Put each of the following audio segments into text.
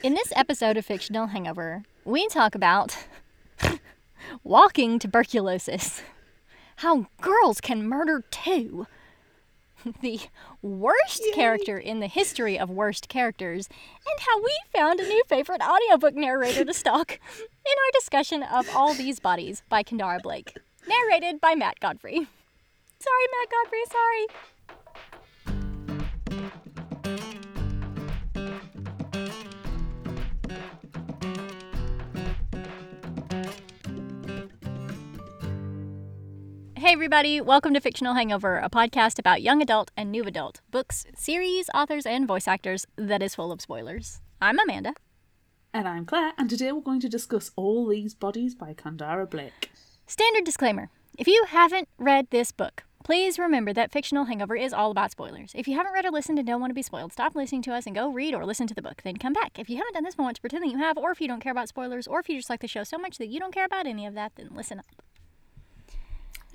In this episode of Fictional Hangover, we talk about walking tuberculosis, how girls can murder too, the worst Yay. character in the history of worst characters, and how we found a new favorite audiobook narrator to stalk in our discussion of All These Bodies by Kendara Blake, narrated by Matt Godfrey. Sorry, Matt Godfrey, sorry. Hey, everybody, welcome to Fictional Hangover, a podcast about young adult and new adult books, series, authors, and voice actors that is full of spoilers. I'm Amanda. And I'm Claire, and today we're going to discuss All These Bodies by Kandara Blake. Standard disclaimer if you haven't read this book, please remember that Fictional Hangover is all about spoilers. If you haven't read or listened and don't want to be spoiled, stop listening to us and go read or listen to the book, then come back. If you haven't done this but want to pretend that you have, or if you don't care about spoilers, or if you just like the show so much that you don't care about any of that, then listen up.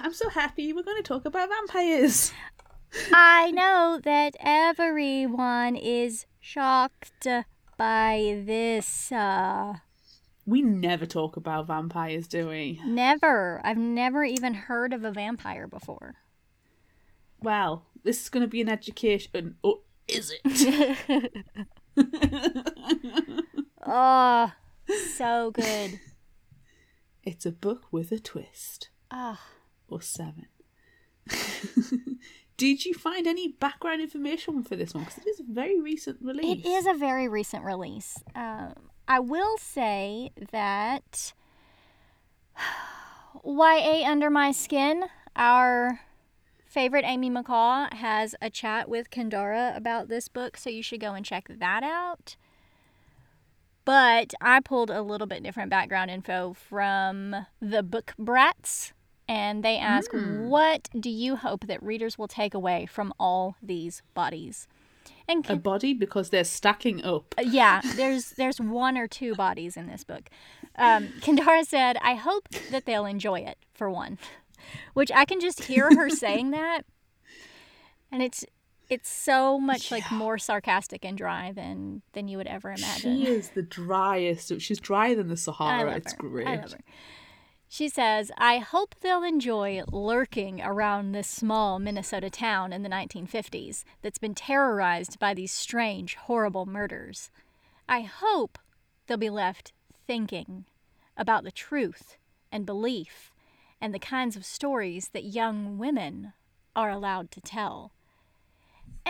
I'm so happy we're going to talk about vampires. I know that everyone is shocked by this. Uh, We never talk about vampires, do we? never. I've never even heard of a vampire before. Well, this is going to be an education. Oh, is it? Oh, so good. it's a book with a twist. Oh, Or seven. Did you find any background information for this one? Because it is a very recent release. it is a very recent release. Um, I will say that YA Under My Skin, our favorite Amy McCaw, has a chat with Kendara about this book, so you should go and check that out. But I pulled a little bit different background info from the Book Brats, and they ask, Mm. What do you hope that readers will take away from all these bodies? And a body because they're stacking up. uh, yeah, there's there's one or two bodies in this book. Um, Kendara said, "I hope that they'll enjoy it for one," which I can just hear her saying that, and it's it's so much like more sarcastic and dry than than you would ever imagine. She is the driest. She's drier than the Sahara. It's great. I love her. She says, I hope they'll enjoy lurking around this small Minnesota town in the 1950s that's been terrorized by these strange, horrible murders. I hope they'll be left thinking about the truth and belief and the kinds of stories that young women are allowed to tell.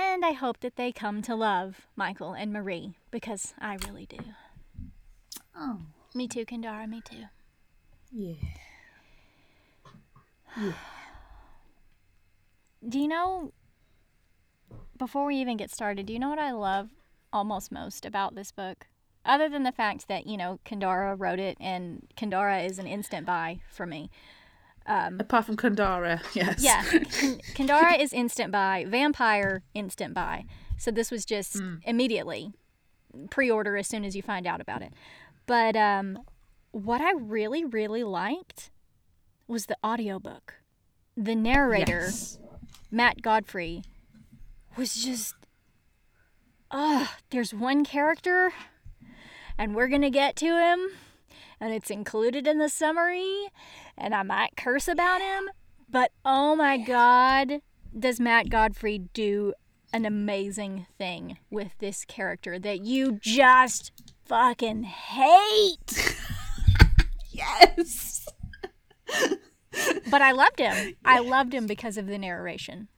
And I hope that they come to love Michael and Marie because I really do. Oh, Me too, Kendara, me too. yeah. Yeah. Do you know, before we even get started, do you know what I love almost most about this book? Other than the fact that, you know, Kendara wrote it and Kendara is an instant buy for me. Apart from Kandara, yes. Yeah, Kandara is instant buy, Vampire instant buy. So this was just immediately pre order as soon as you find out about it. But um, what I really, really liked was the audiobook. The narrator. Yes. Matt Godfrey was just ah, there's one character and we're going to get to him and it's included in the summary and I might curse about him, but oh my god, does Matt Godfrey do an amazing thing with this character that you just fucking hate. Yes. But I loved him. I loved him because of the narration.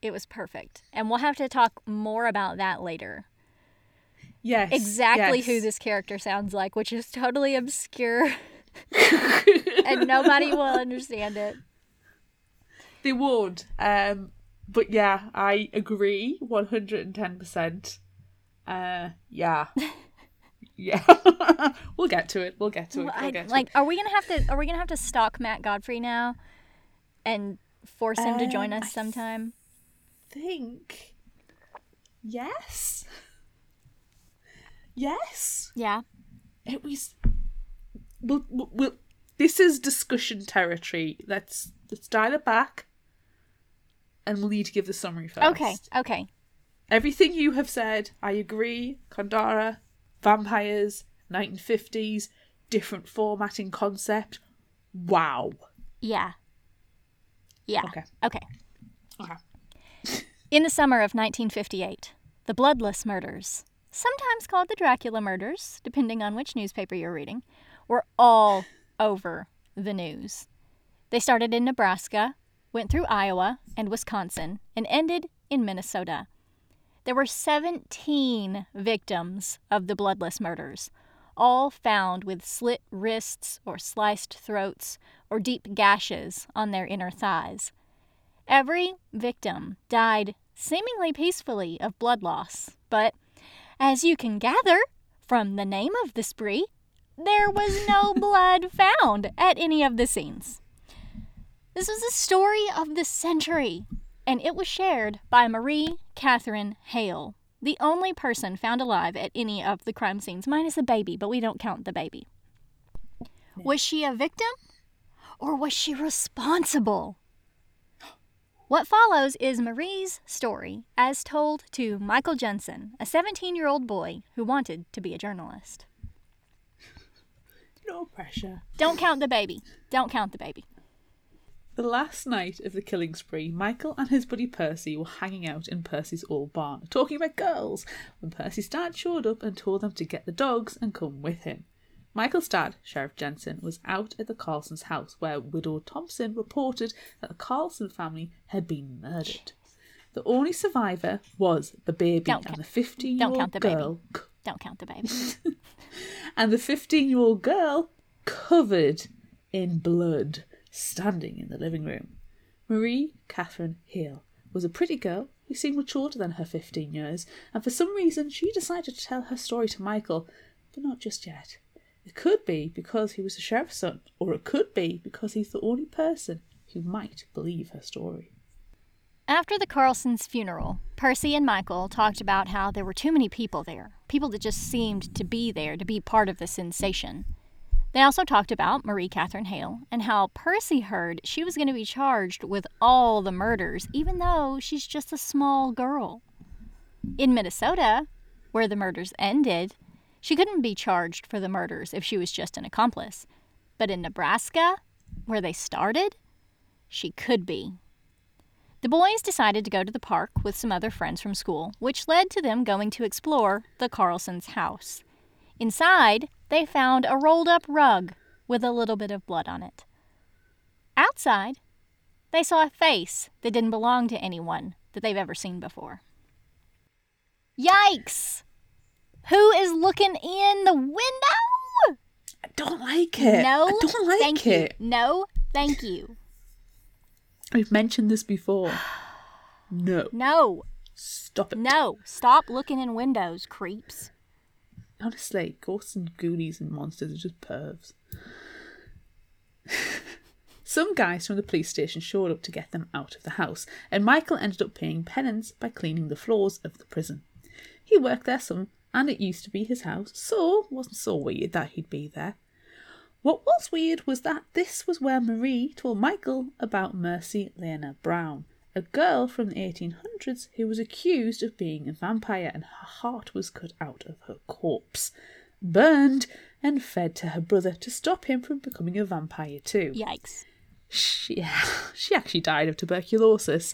It was perfect. And we'll have to talk more about that later. Yes. Exactly yes. who this character sounds like, which is totally obscure and nobody will understand it. They would. Um, but yeah, I agree 110%. Uh, yeah. yeah. we'll get to it. We'll get to it. We'll I- get to like, it. are we gonna have to? Are we gonna have to stalk Matt Godfrey now, and force him to join Um, us I sometime? think. Yes. Yes. Yeah. It was. We'll, we'll, this is discussion territory. Let's let's dial it back. and we'll need to give the summary first. Okay, okay. Everything you have said, I agree. Kandara, vampires, 1950s, different formatting concept. Wow. Yeah. Yeah. Okay. Okay. Okay. In the summer of 1958, the Bloodless murders, sometimes called the Dracula murders, depending on which newspaper you're reading, were all over the news. They started in Nebraska, went through Iowa and Wisconsin, and ended in Minnesota. There were 17 victims of the Bloodless murders, all found with slit wrists or sliced throats or deep gashes on their inner thighs. Every victim died seemingly peacefully of blood loss, but as you can gather from the name of the spree, there was no blood found at any of the scenes. This was the story of the century, and it was shared by Marie Catherine Hale, the only person found alive at any of the crime scenes, minus the baby, but we don't count the baby. Was she a victim? Or was she responsible? What follows is Marie's story as told to Michael Jensen, a 17 year old boy who wanted to be a journalist. No pressure. Don't count the baby. Don't count the baby. The last night of the killing spree, Michael and his buddy Percy were hanging out in Percy's old barn, talking about girls, when Percy's dad showed up and told them to get the dogs and come with him. Michael's dad, Sheriff Jensen, was out at the Carlsons' house where widow Thompson reported that the Carlson family had been murdered. The only survivor was the baby Don't and the 15 year old girl. baby. Don't count the baby. And the 15 year old girl covered in blood standing in the living room. Marie Catherine Hale was a pretty girl who seemed much older than her 15 years, and for some reason she decided to tell her story to Michael, but not just yet. It could be because he was the sheriff's son, or it could be because he's the only person who might believe her story. After the Carlsons' funeral, Percy and Michael talked about how there were too many people there, people that just seemed to be there to be part of the sensation. They also talked about Marie Catherine Hale and how Percy heard she was going to be charged with all the murders, even though she's just a small girl. In Minnesota, where the murders ended, she couldn't be charged for the murders if she was just an accomplice. But in Nebraska, where they started, she could be. The boys decided to go to the park with some other friends from school, which led to them going to explore the Carlsons' house. Inside, they found a rolled up rug with a little bit of blood on it. Outside, they saw a face that didn't belong to anyone that they've ever seen before. Yikes! Who is looking in the window? I don't like it. No, I don't like thank it. you. No, thank you. We've mentioned this before. No. No, Stop it. no. Stop looking in windows, creeps. Honestly, ghosts and goonies and monsters are just pervs. Some guys from the police station showed up to get them out of the house, and Michael ended up paying penance by cleaning the floors of the prison. He worked there some, and it used to be his house, so it wasn't so weird that he'd be there. What was weird was that this was where Marie told Michael about Mercy Lena Brown, a girl from the 1800s who was accused of being a vampire and her heart was cut out of her corpse, burned, and fed to her brother to stop him from becoming a vampire too. Yikes. She, she actually died of tuberculosis,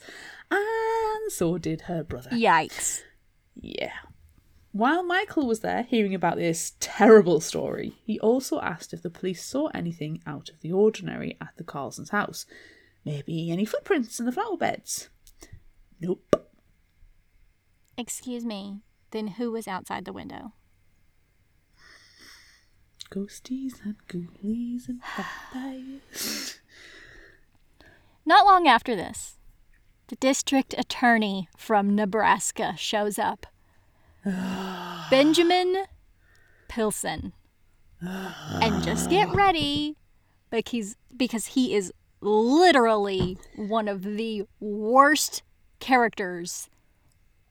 and so did her brother. Yikes. Yeah. While Michael was there hearing about this terrible story, he also asked if the police saw anything out of the ordinary at the Carlsons' house. Maybe any footprints in the flower beds. Nope. Excuse me. Then who was outside the window? Ghosties and ghoulies and vampires. Not long after this, the district attorney from Nebraska shows up. Benjamin Pilson. And just get ready because because he is literally one of the worst characters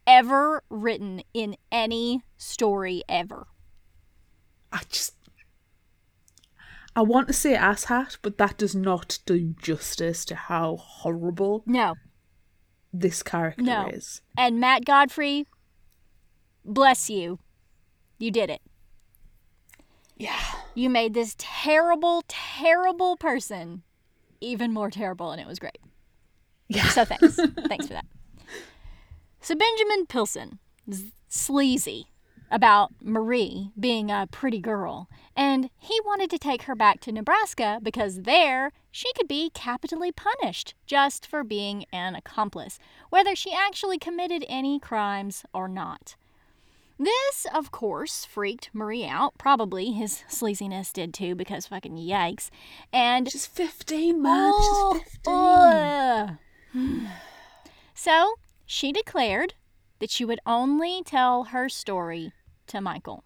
ever written in any story ever. I just. I want to say asshat, but that does not do justice to how horrible. No. this character No. is. And Matt Godfrey, bless you. You did it. Yeah. You made this terrible, terrible person even more terrible, and it was great. Yeah. So thanks. thanks for that. So Benjamin Pilson is sleazy about Marie being a pretty girl, and he wanted to take her back to Nebraska because there she could be capitally punished just for being an accomplice, whether she actually committed any crimes or not. This, of course, freaked Marie out. Probably his sleaziness did too, because fucking yikes. And She's 15, man. Oh, She's 15. ugh. so she declared that she would only tell her story to Michael.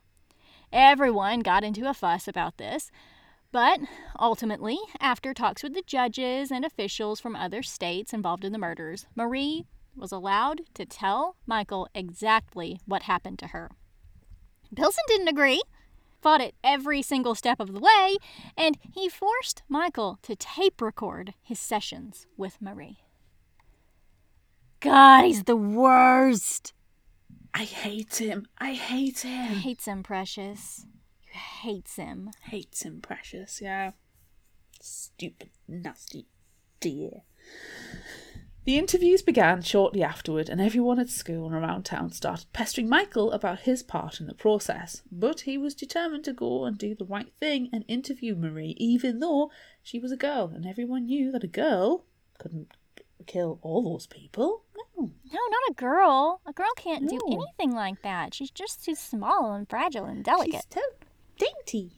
Everyone got into a fuss about this, but ultimately, after talks with the judges and officials from other states involved in the murders, Marie was allowed to tell Michael exactly what happened to her. Pilson didn't agree fought it every single step of the way, and he forced Michael to tape record his sessions with Marie. God, he's the worst. I hate him. I hate him. Hates him, Precious. Hates him. Hates him, precious. Yeah. Stupid, nasty dear. The interviews began shortly afterward, and everyone at school and around town started pestering Michael about his part in the process. But he was determined to go and do the right thing and interview Marie, even though she was a girl, and everyone knew that a girl couldn't kill all those people. No. No, not a girl. A girl can't do anything like that. She's just too small and fragile and delicate. She's so dainty.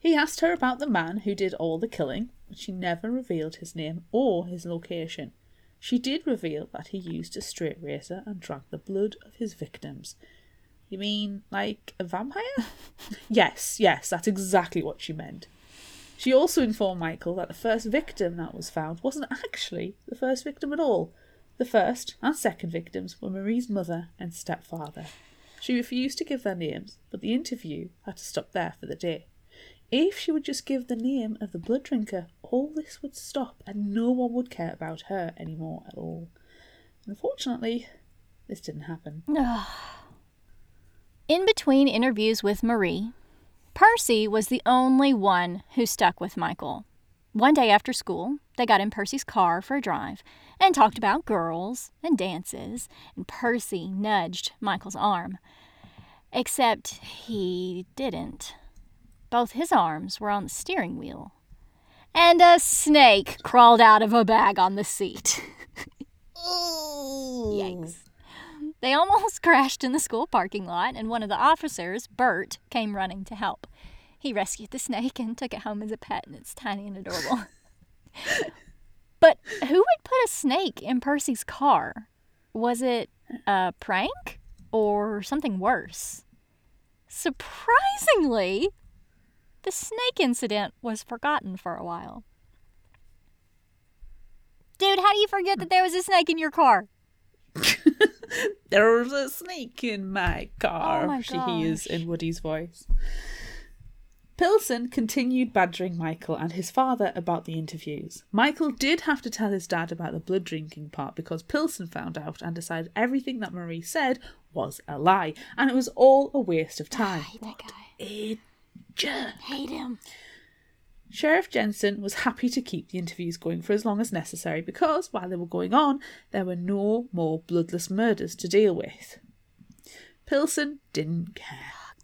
He asked her about the man who did all the killing, she never revealed his name or his location. She did reveal that he used a straight razor and drank the blood of his victims. You mean like a vampire? yes, yes, that's exactly what she meant. She also informed Michael that the first victim that was found wasn't actually the first victim at all. The first and second victims were Marie's mother and stepfather. She refused to give their names, but the interview had to stop there for the day. If she would just give the name of the blood drinker, all this would stop and no one would care about her anymore at all. Unfortunately, this didn't happen. In between interviews with Marie, Percy was the only one who stuck with Michael. One day after school, they got in Percy's car for a drive and talked about girls and dances, and Percy nudged Michael's arm. Except he didn't. Both his arms were on the steering wheel. And a snake crawled out of a bag on the seat. Yikes. They almost crashed in the school parking lot, and one of the officers, Bert, came running to help. He rescued the snake and took it home as a pet, and it's tiny and adorable. but who would put a snake in Percy's car? Was it a prank or something worse? Surprisingly, the snake incident was forgotten for a while. Dude, how do you forget that there was a snake in your car? There's a snake in my car, Oh my she hears in Woody's voice. Pilson continued badgering Michael and his father about the interviews. Michael did have to tell his dad about the blood drinking part because Pilson found out and decided everything that Marie said was a lie, and it was all a waste of time. that guy. A jerk. Hate him. Sheriff Jensen was happy to keep the interviews going for as long as necessary because, while they were going on, there were no more bloodless murders to deal with. Pilson didn't care. Ah,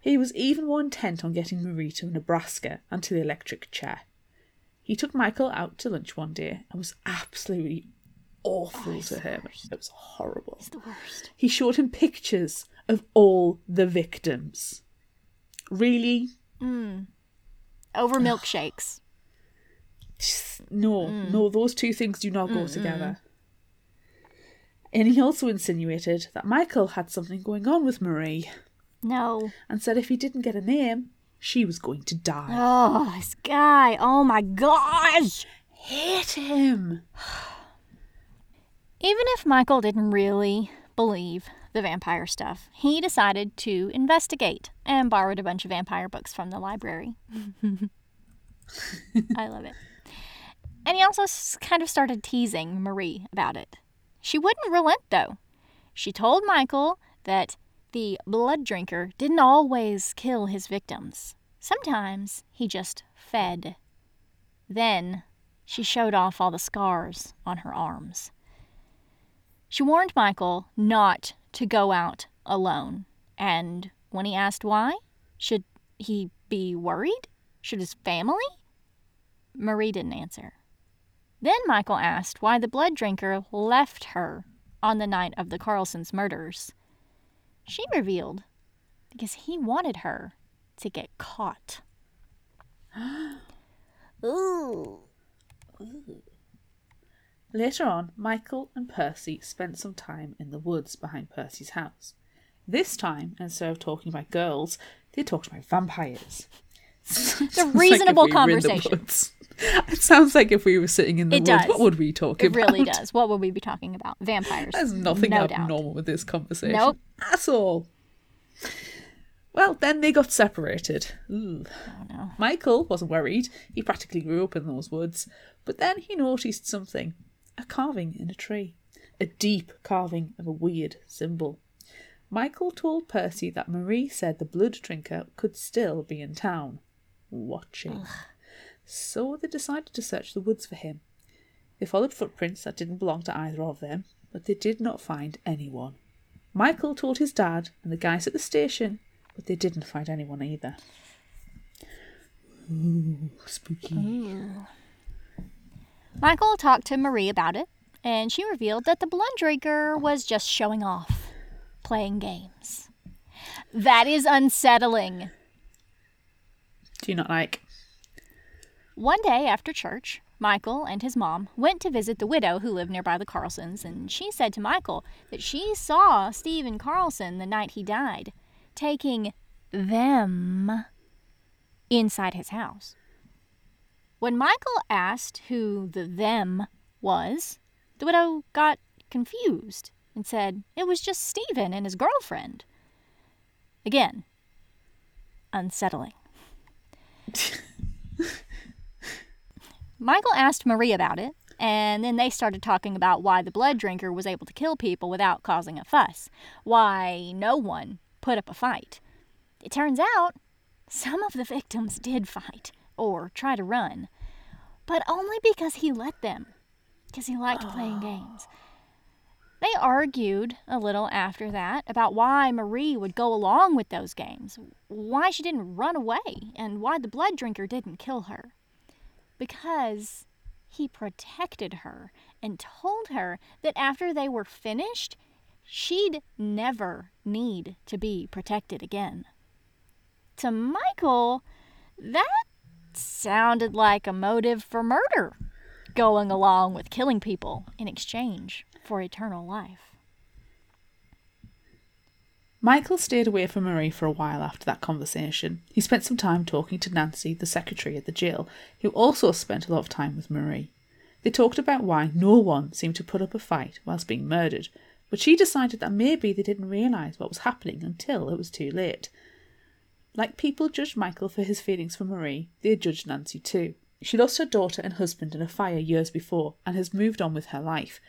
he was even more intent on getting Marie to Nebraska and to the electric chair. He took Michael out to lunch one day and was absolutely awful oh, to him. It was horrible. It's the worst. He showed him pictures of all the victims. Really? Mm. Over milkshakes. No, mm. no, those two things do not go mm, together. And he also insinuated that Michael had something going on with Marie No. and said if he didn't get a name, she was going to die. Oh, this guy. Oh my gosh. Hate him! Even if Michael didn't really believe the vampire stuff, he decided to investigate and borrowed a bunch of vampire books from the library. I love it. And he also kind of started teasing Marie about it. She wouldn't relent, though. She told Michael that the blood drinker didn't always kill his victims. Sometimes he just fed. Then she showed off all the scars on her arms. She warned Michael not to go out alone, and when he asked why, should he be worried? Should his family? Marie didn't answer. Then Michael asked why the blood drinker left her on the night of the Carlsons' murders. She revealed because he wanted her to get caught. Ooh. Later on, Michael and Percy spent some time in the woods behind Percy's house. This time, instead of talking about girls, they talked about vampires. It's a reasonable conversation. It sounds like if we were sitting in the It woods, does. what would we talk It about? really does. What would we be talking about? Vampires. There's nothing no doubt. abnormal with this conversation. Nope. At all. Well, then they got separated. Oh no. Michael wasn't worried. He practically grew up in those woods. But then he noticed something a carving in a tree. A deep carving of a weird symbol. Michael told Percy that Marie said the blood drinker could still be in town, watching. So they decided to search the woods for him. They followed footprints that didn't belong to either of them, but they did not find anyone. Michael told his dad and the guys at the station, but they didn't find anyone either. Ooh, spooky. Michael talked to Marie about it, and she revealed that the blood drinker was just showing off, playing games. That is unsettling. Do you not like? One day after church, Michael and his mom went to visit the widow who lived nearby the Carlsons, and she said to Michael that she saw Stephen Carlson the night he died, taking them inside his house. When Michael asked who the them was, the widow got confused and said it was just Stephen and his girlfriend. Again, unsettling. Michael asked Marie about it, and then they started talking about why the blood drinker was able to kill people without causing a fuss, why no one put up a fight. It turns out some of the victims did fight or try to run, but only because he let them, because he liked playing ah. games. They argued a little after that about why Marie would go along with those games, why she didn't run away, and why the blood drinker didn't kill her because he protected her and told her that after they were finished, she'd never need to be protected again. To Michael, that sounded like a motive for murder, going along with killing people in exchange for eternal life. Michael stayed away from Marie for a while after that conversation. He spent some time talking to Nancy, the secretary at the jail, who also spent a lot of time with Marie. They talked about why no one seemed to put up a fight whilst being murdered, but she decided that maybe they didn't realise what was happening until it was too late. Like people judged Michael for his feelings for Marie, they judged Nancy too. She lost her daughter and husband in a fire years before and has moved on with her life.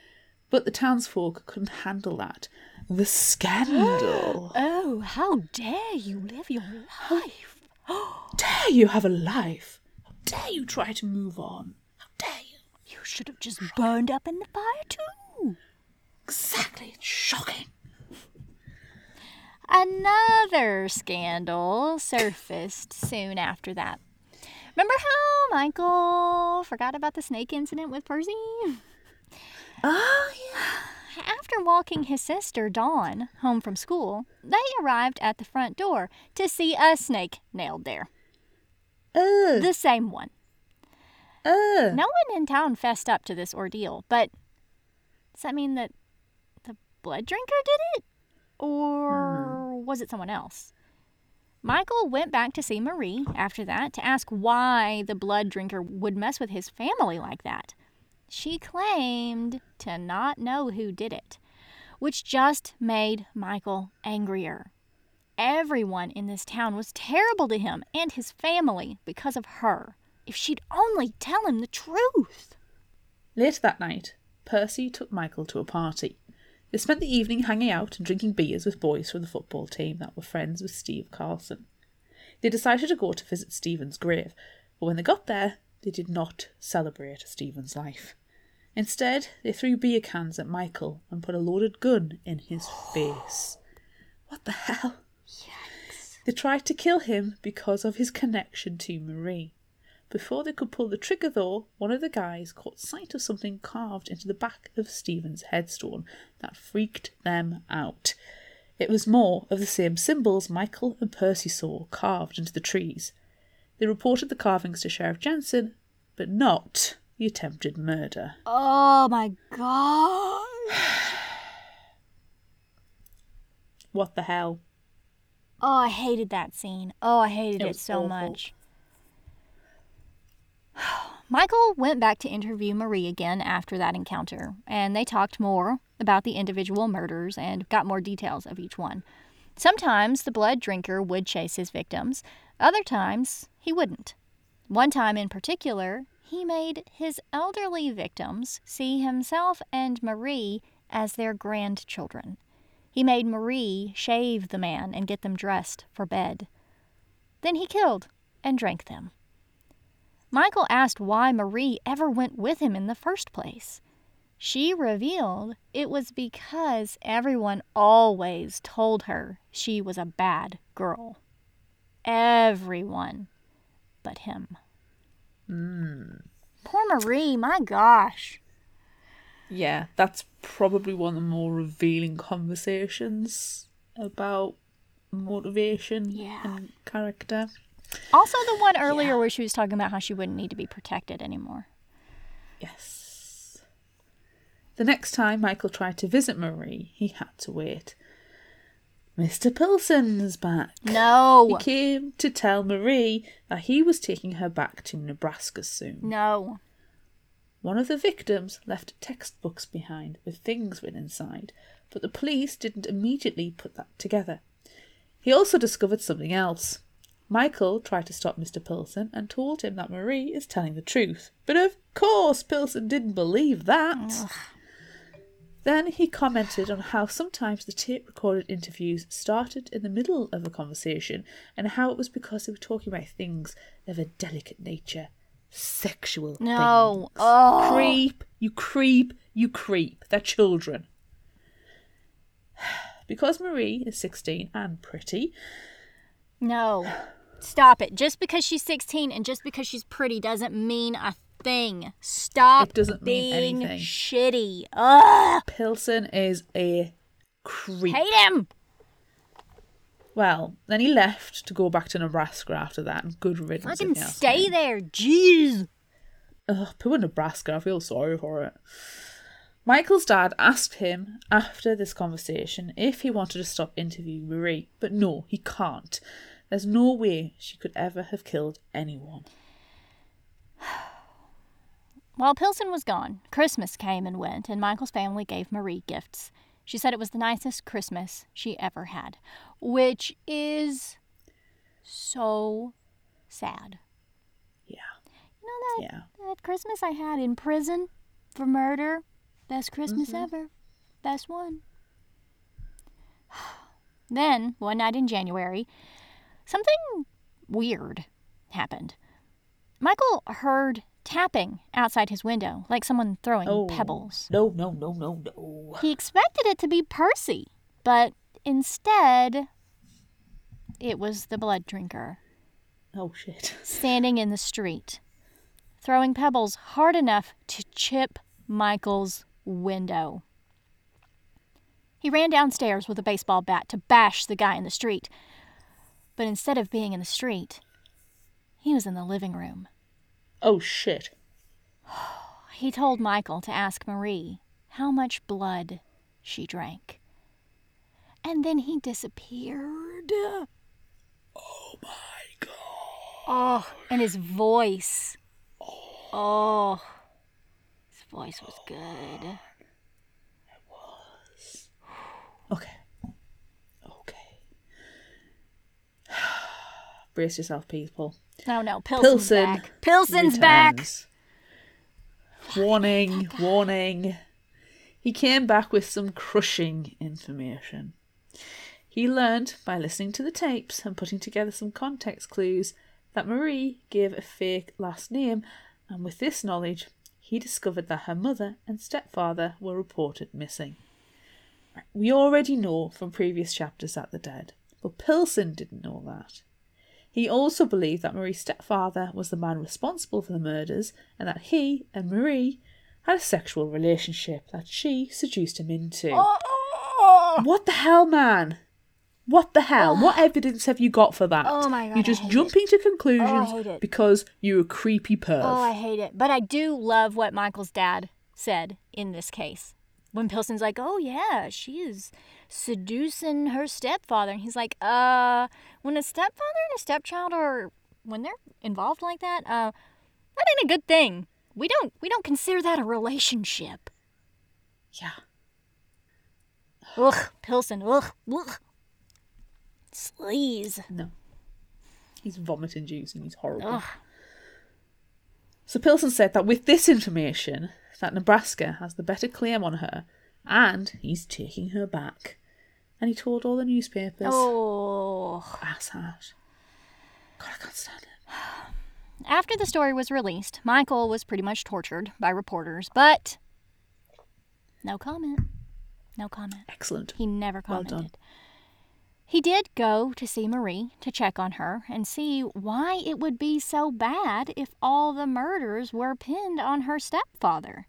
But the townsfolk couldn't handle that. The scandal. Oh, how dare you live your life! How dare you have a life? How dare you try to move on? How dare you? You should have just burned up in the fire too. Exactly, it's shocking. Another scandal surfaced soon after that. Remember how Michael forgot about the snake incident with Percy? Oh, yeah. After walking his sister Dawn home from school, they arrived at the front door to see a snake nailed there. Ugh. The same one. Ugh. No one in town fessed up to this ordeal, but does that mean that the blood drinker did it? Mm-hmm. Or was it someone else? Michael went back to see Marie after that to ask why the blood drinker would mess with his family like that. She claimed to not know who did it, which just made Michael angrier. Everyone in this town was terrible to him and his family because of her. If she'd only tell him the truth. Later that night, Percy took Michael to a party. They spent the evening hanging out and drinking beers with boys from the football team that were friends with Steve Carlson. They decided to go to visit Stephen's grave, but when they got there, they did not celebrate Stephen's life. Instead, they threw beer cans at Michael and put a loaded gun in his face. What the hell? Yikes. They tried to kill him because of his connection to Marie. Before they could pull the trigger, though, one of the guys caught sight of something carved into the back of Stephen's headstone that freaked them out. It was more of the same symbols Michael and Percy saw carved into the trees. They reported the carvings to Sheriff Jensen, but not the attempted murder. Oh my god. What the hell? Oh, I hated that scene. Oh, I hated It it, so awful. much. Michael went back to interview Marie again after that encounter, and they talked more about the individual murders and got more details of each one. Sometimes the blood drinker would chase his victims, other times he wouldn't. One time in particular, he made his elderly victims see himself and Marie as their grandchildren. He made Marie shave the man and get them dressed for bed. Then he killed and drank them. Michael asked why Marie ever went with him in the first place. She revealed it was because everyone always told her she was a bad girl. Everyone but him. Hmm. Poor Marie, my gosh. Yeah, that's probably one of the more revealing conversations about motivation Yeah. and character. Also, the one earlier where she was talking about how she wouldn't need to be protected anymore. Yes. The next time Michael tried to visit Marie, he had to wait. Mr. Pilson's back. No. He came to tell Marie that he was taking her back to Nebraska soon. No. One of the victims left textbooks behind with things written inside, but the police didn't immediately put that together. He also discovered something else. Michael tried to stop Mr. Pilson and told him that Marie is telling the truth, but of course Pilson didn't believe that. Then he commented on how sometimes the tape recorded interviews started in the middle of a conversation and how it was because they were talking about things of a delicate nature. Sexual No. things. Oh. Creep, you creep, you creep. They're children. Because Marie is 16 and pretty, No. Stop it. Just because she's 16 and just because she's pretty doesn't mean a thing. Stop It doesn't mean being anything. shitty. Ugh. Pilson is a creep. Hate him. Well, then he left to go back to Nebraska after that, and good riddance. Fucking if you ask stay there. Jeez. Ugh, poor Nebraska. I feel sorry for it. Michael's dad asked him after this conversation if he wanted to stop interviewing Marie, but no, he can't. There's no way she could ever have killed anyone. While Pilson was gone, Christmas came and went, and Michael's family gave Marie gifts. She said it was the nicest Christmas she ever had, which is so sad. Yeah, You know that yeah. that Christmas I had in prison for murder, best Christmas mm-hmm. ever, best one. Then one night in January, something weird happened. Michael heard tapping outside his window, like someone throwing Oh. pebbles. No, no, no, no, no. He expected it to be Percy, but instead, it was the blood drinker Oh shit. standing in the street, throwing pebbles hard enough to chip Michael's window. He ran downstairs with a baseball bat to bash the guy in the street, but instead of being in the street, he was in the living room. Oh shit. He told Michael to ask Marie how much blood she drank. And then he disappeared. Oh my god. Oh, and his voice. Oh, his voice was good. Okay. Okay. Brace yourself, people. No, no, Pilson's Pilson back. Pilson's back. warning, oh warning. He came back with some crushing information. He learned by listening to the tapes and putting together some context clues that Marie gave a fake last name, and with this knowledge, he discovered that her mother and stepfather were reported missing. We already know from previous chapters that they're dead, but Pilson didn't know that. He also believed that Marie's stepfather was the man responsible for the murders and that he and Marie had a sexual relationship that she seduced him into. Oh, What the hell, man? What the hell? What evidence have you got for that? Oh my God, You're just jumping to oh, conclusions Oh, hate it. because you're a creepy perv. oh, I hate it. But I do love what Michael's dad said in this case. When Pilson's like, "Oh yeah, she is seducing her stepfather," and he's like, "Uh, when a stepfather and a stepchild are when they're involved like that, uh, that ain't a good thing. We don't we don't consider that a relationship." yeah. Ugh, Pilson. Ugh, ugh. Sleaze. No. He's vomit inducing. He's horrible. Ugh. So Pilson said that with this information, that Nebraska has the better claim on her, and he's taking her back. And he told all the newspapers. Oh. Asshat. God, I can't stand it. After the story was released, Michael was pretty much tortured by reporters, but no comment. No comment. Excellent. He never commented. Well done. He did go to see Marie to check on her and see why it would be so bad if all the murders were pinned on her stepfather.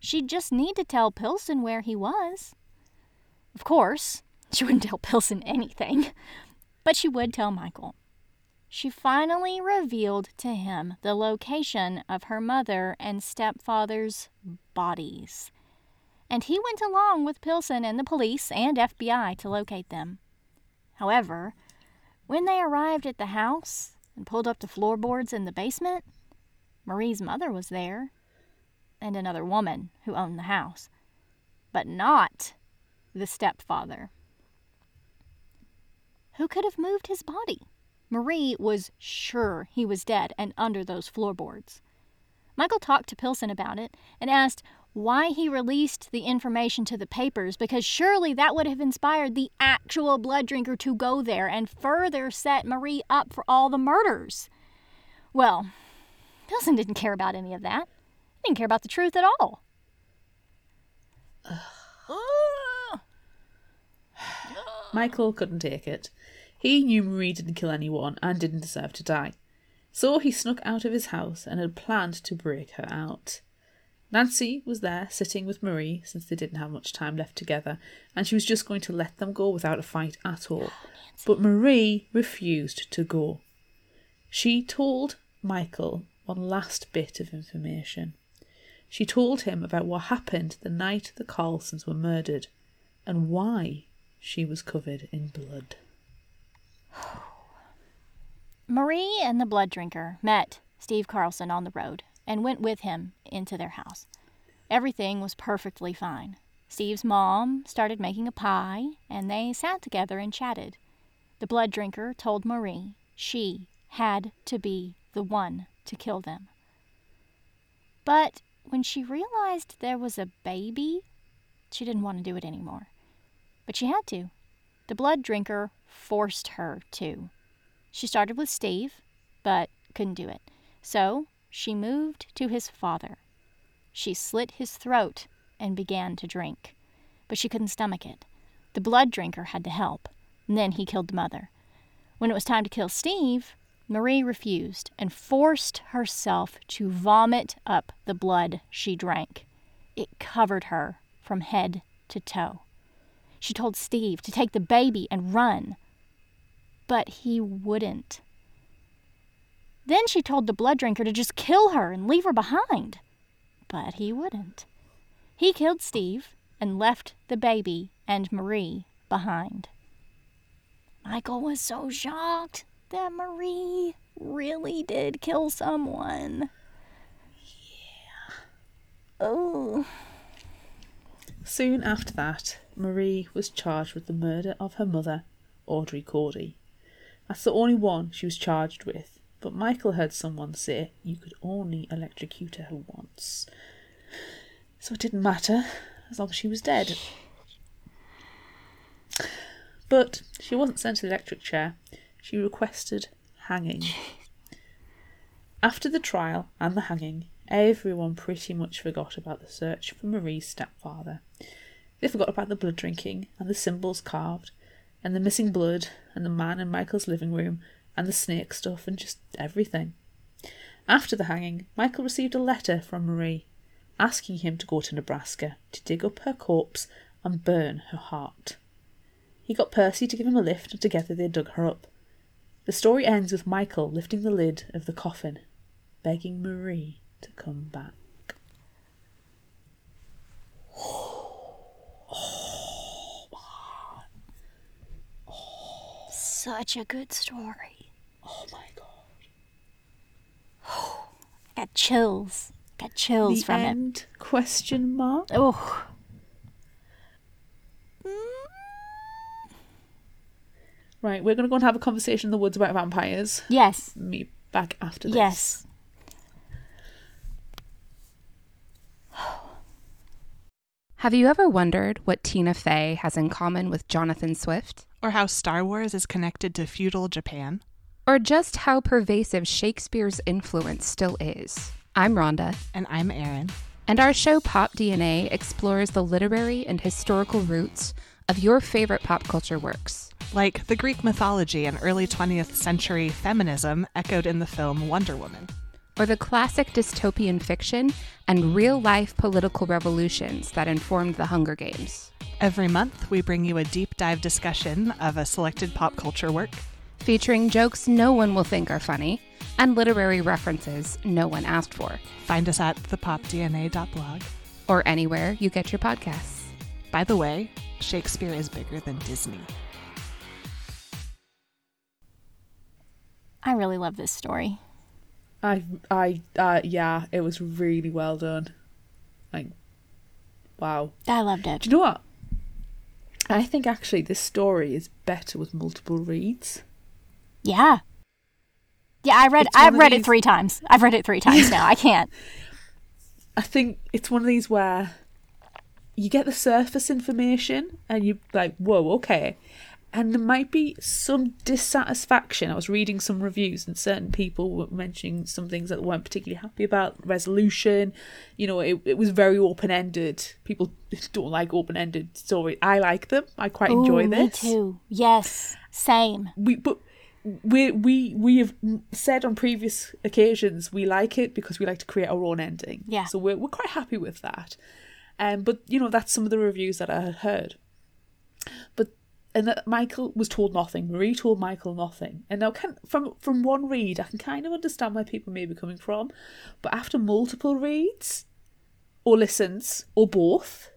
She'd just need to tell Pilson where he was. Of course, she wouldn't tell Pilson anything, but she would tell Michael. She finally revealed to him the location of her mother and stepfather's bodies. And he went along with Pilson and the police and FBI to locate them. However, when they arrived at the house and pulled up the floorboards in the basement, Marie's mother was there and another woman who owned the house, but not the stepfather. Who could have moved his body? Marie was sure he was dead and under those floorboards. Michael talked to Pilson about it and asked why he released the information to the papers because surely that would have inspired the actual blood drinker to go there and further set Marie up for all the murders. Well, Pilson didn't care about any of that. He didn't care about the truth at all. Michael couldn't take it. He knew Marie didn't kill anyone and didn't deserve to die. So he snuck out of his house and had planned to break her out. Nancy was there sitting with Marie since they didn't have much time left together, and she was just going to let them go without a fight at all. Oh, but Marie refused to go. She told Michael one last bit of information. She told him about what happened the night the Carlsons were murdered and why she was covered in blood. Marie and the blood drinker met Steve Carlson on the road and went with him into their house. Everything was perfectly fine. Steve's mom started making a pie, and they sat together and chatted. The blood drinker told Marie she had to be the one to kill them. But when she realized there was a baby, she didn't want to do it anymore. But she had to. The blood drinker forced her to. She started with Steve, but couldn't do it. So she moved to his father. She slit his throat and began to drink, but she couldn't stomach it. The blood drinker had to help, and then he killed the mother. When it was time to kill Steve, Marie refused and forced herself to vomit up the blood she drank. It covered her from head to toe. She told Steve to take the baby and run, but he wouldn't. Then she told the blood drinker to just kill her and leave her behind. But he wouldn't. He killed Steve and left the baby and Marie behind. Michael was so shocked that Marie really did kill someone. Yeah. Oh. Soon after that, Marie was charged with the murder of her mother, Audrey Cordy. That's the only one she was charged with, but Michael heard someone say you could only electrocute her once. So it didn't matter as long as she was dead. But she wasn't sent to the electric chair. She requested hanging. After the trial and the hanging, everyone pretty much forgot about the search for Marie's stepfather. They forgot about the blood drinking and the symbols carved, and the missing blood, and the man in Michael's living room, and the snake stuff, and just everything. After the hanging, Michael received a letter from Marie asking him to go to Nebraska to dig up her corpse and burn her heart. He got Percy to give him a lift, and together they dug her up. The story ends with Michael lifting the lid of the coffin, begging Marie to come back. Such a good story. Oh my god. I got chills. I Got chills the from it. end? Question mark. Oh. Right, we're gonna go and have a conversation in the woods about vampires. Yes. Me back after this. Yes. Have you ever wondered what Tina Fey has in common with Jonathan Swift? Or how Star Wars is connected to feudal Japan? Or just how pervasive Shakespeare's influence still is? I'm Rhonda, And I'm Erin. and our show Pop DNA explores the literary and historical roots of your favorite pop culture works. Like the Greek mythology and early 20th century feminism echoed in the film Wonder Woman. Or the classic dystopian fiction and real life political revolutions that informed the Hunger Games. Every month, we bring you a deep dive discussion of a selected pop culture work. Featuring jokes no one will think are funny and literary references no one asked for, Find us at thepopdna.blog. or anywhere you get your podcasts. By the way, Shakespeare is bigger than Disney. I really love this story. I, I, uh, yeah, it was really well done. Like, wow. I loved it. Do you know what? I think actually this story is better with multiple reads. Yeah. Yeah, I read I've read it 3 times. I've read it 3 times now. I can't. I think it's one of these where you get the surface information and you're like, whoa, okay. And there might be some dissatisfaction. I was reading some reviews and certain people were mentioning some things that weren't particularly happy about. Resolution, you know, it, it was very open ended. People don't like open ended stories. I like them. I quite enjoy Ooh, this. Me too. Yes. Same. we but we we we have said on previous occasions we like it because we like to create our own ending. Yeah. So we're we're quite happy with that. Um, but you know that's some of the reviews that I had heard. But and that Michael was told nothing. Marie told Michael nothing. And now, can, from from one read, I can kind of understand where people may be coming from. But after multiple reads, or listens, or both,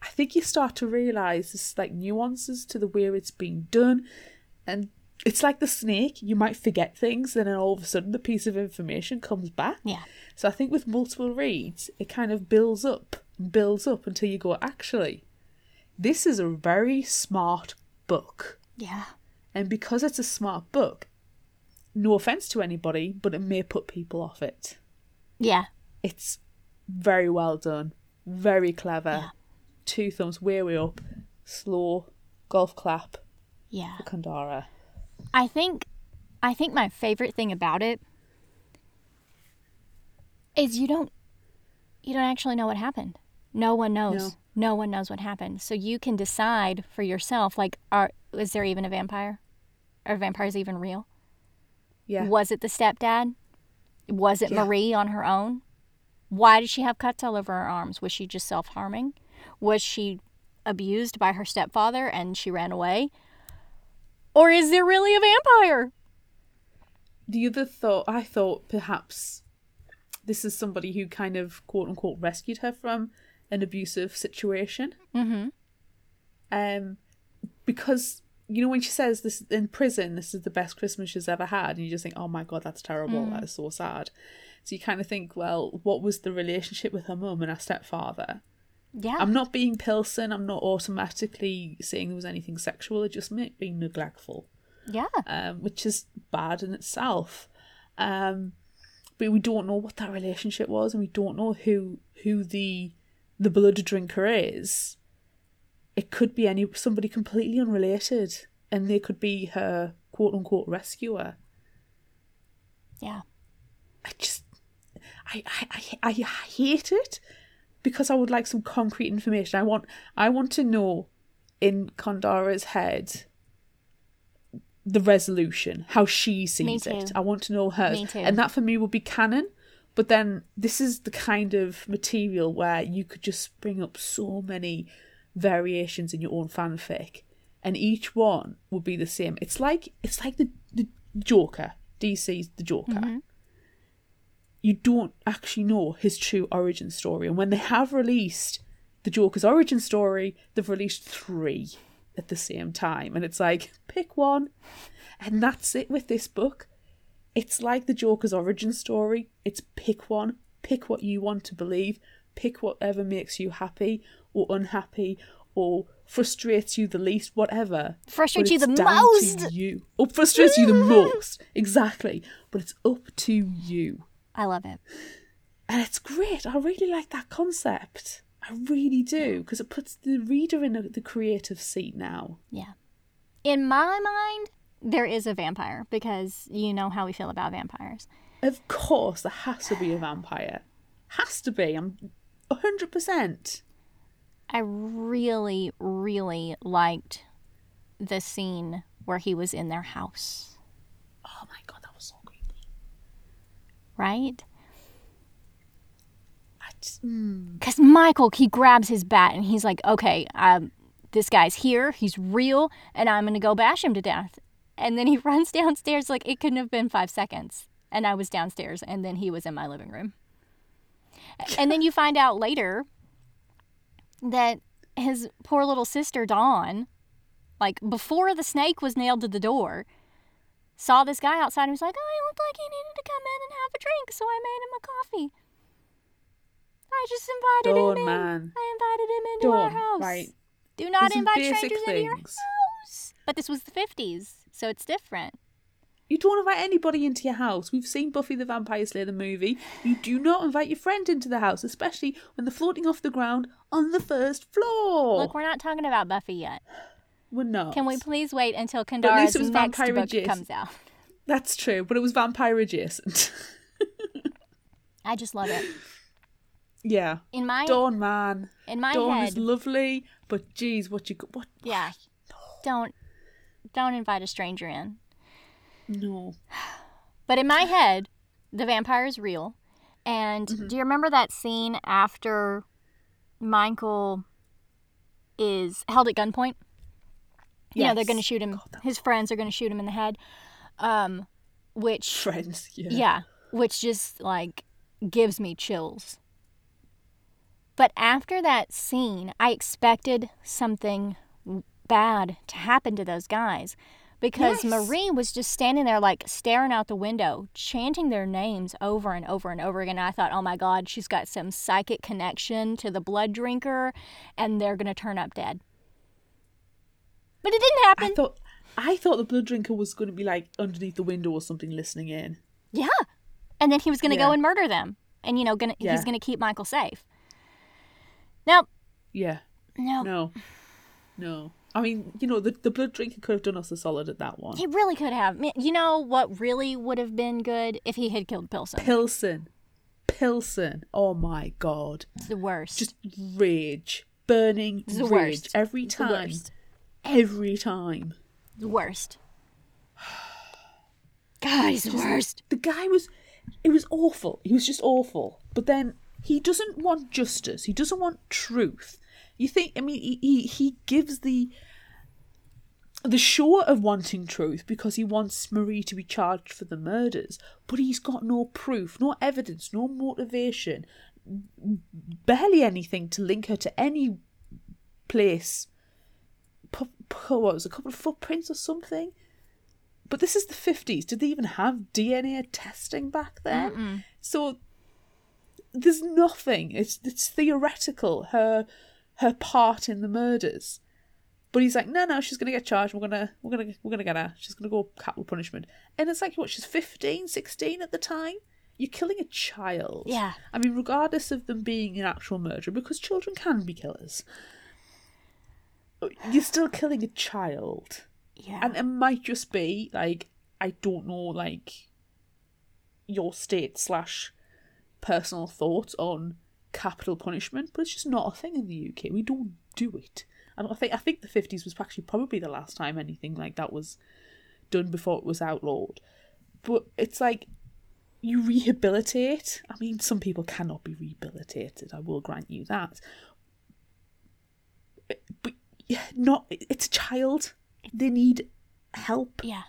I think you start to realise there's like nuances to the way it's being done, and it's like the snake. You might forget things, and then all of a sudden, the piece of information comes back. Yeah. So I think with multiple reads, it kind of builds up, and builds up until you go, actually, this is a very smart book. Yeah. And because it's a smart book, no offense to anybody, but it may put people off it. Yeah. It's very well done, very clever. Yeah. Two thumbs way, way up. Slow golf clap Yeah. for Kendare. I think I think my favorite thing about it is you don't you don't actually know what happened. No one knows. No, one knows what happened. So you can decide for yourself like are is there even a vampire? Are vampires even real? Yeah. Was it the stepdad? Was it Yeah. Marie on her own? Why did she have cuts all over her arms? Was she just self harming? Was she abused by her stepfather and she ran away? Or is there really a vampire? Do you the other thought, I thought perhaps this is somebody who kind of quote unquote rescued her from an abusive situation. Mm-hmm. Um, because you know when she says this in prison, this is the best Christmas she's ever had, and you just think, oh my god, that's terrible. That is so sad. So you kind of think, well, what was the relationship with her mum and her stepfather? Yeah. I'm not being Pilsen. I'm not automatically saying there was anything sexual. It just meant being neglectful, yeah. um, which is bad in itself. Um, but we don't know what that relationship was, and we don't know who who the the blood drinker is. It could be any somebody completely unrelated, and they could be her quote unquote rescuer. Yeah. I just, I, I, I, I hate it because I would like some concrete information. I want, I want to know in Kendare's head the resolution, how she sees it. I want to know hers, and that for me would be canon. But then this is the kind of material where you could just bring up so many variations in your own fanfic, and each one would be the same. It's like it's like the the Joker, DC's the Joker mm-hmm. you don't actually know his true origin story. And when they have released the Joker's origin story, they've released three at the same time. And it's like, pick one. And that's it with this book. It's like the Joker's origin story. It's pick one, pick what you want to believe, pick whatever makes you happy or unhappy or frustrates you the least, whatever. Frustrates you the most. To you. Or frustrates you the most. Exactly. But it's up to you. I love it. And it's great. I really like that concept. I really do because it puts the reader in the creative seat now. Yeah. In my mind, there is a vampire because you know how we feel about vampires. Of course, there has to be a vampire. Has to be. I'm hundred percent. I really, really liked the scene where he was in their house, Oh my god, that was so creepy. right? I just, mm. Because Michael, he grabs his bat and he's like, okay, um, this guy's here, he's real, and I'm going to go bash him to death. And then he runs downstairs like it couldn't have been five seconds. And I was downstairs, and then he was in my living room. And then you find out later that his poor little sister, Dawn, like before the snake was nailed to the door, saw this guy outside and was like, oh, he looked like he needed to come in and have a drink, so I made him a coffee. I just invited Dawn, him in. man. I invited him into our house. right. Do not invite strangers into your house. But this was the 50s, so it's different. You don't invite anybody into your house. We've seen Buffy the Vampire Slayer the movie. You do not invite your friend into the house, especially when they're floating off the ground on the first floor. Look, we're not talking about Buffy yet. we're not. Can we please wait until Kendare's next vampire book adjacent. comes out? That's true, but it was vampire adjacent. I just love it. yeah. In my Dawn, man. in my Dawn head, is lovely, but geez, what you got? What? yeah. Don't don't invite a stranger in. No. But in my head, the vampire is real. And Mm-hmm. do you remember that scene after Michael is held at gunpoint? You know, they're going to shoot him. His friends are going to shoot him in the head. Um, which, Friends. Yeah. yeah, which just like gives me chills. But after that scene, I expected something bad to happen to those guys because Yes. Marie was just standing there, like staring out the window, chanting their names over and over and over again. I thought, oh my God, she's got some psychic connection to the blood drinker and they're going to turn up dead. But it didn't happen. I thought I thought the blood drinker was going to be like underneath the window or something, listening in. Yeah. And then he was going to go and murder them. And, you know, gonna, Yeah. he's going to keep Michael safe. Nope. Yeah. No. No. No. I mean, you know, the the blood drinker could have done us a solid at that one. He really could have. You know what really would have been good if he had killed Pilsen? Pilsen. Pilsen. Oh my god. It's the worst. Just rage. Burning It's the rage. worst. Every time. Every time. the worst. God, he's the worst. the guy was it was awful he was just awful but then he doesn't want justice he doesn't want truth you think i mean he, he, he gives the the show of wanting truth because he wants marie to be charged for the murders but he's got no proof no evidence no motivation barely anything to link her to any place Pu- pu- what was it, a couple of footprints or something but this is the 50s. Did they even have DNA testing back then? So there's nothing. It's it's theoretical her her part in the murders. But he's like, no, no, she's gonna get charged. We're gonna, we're gonna, we're gonna get her. She's gonna go capital punishment. And it's like, what? She's 15, 16 at the time. You're killing a child. Yeah. I mean, regardless of them being an actual murderer, because children can be killers. You're still killing a child. Yeah. And it might just be like I don't know, like your state slash personal thoughts on capital punishment, but it's just not a thing in the UK. We don't do it. I think I think the fifties was actually probably the last time anything like that was done before it was outlawed. But it's like you rehabilitate. I mean, some people cannot be rehabilitated. I will grant you that. But yeah, not. It's a child. They need help yeah.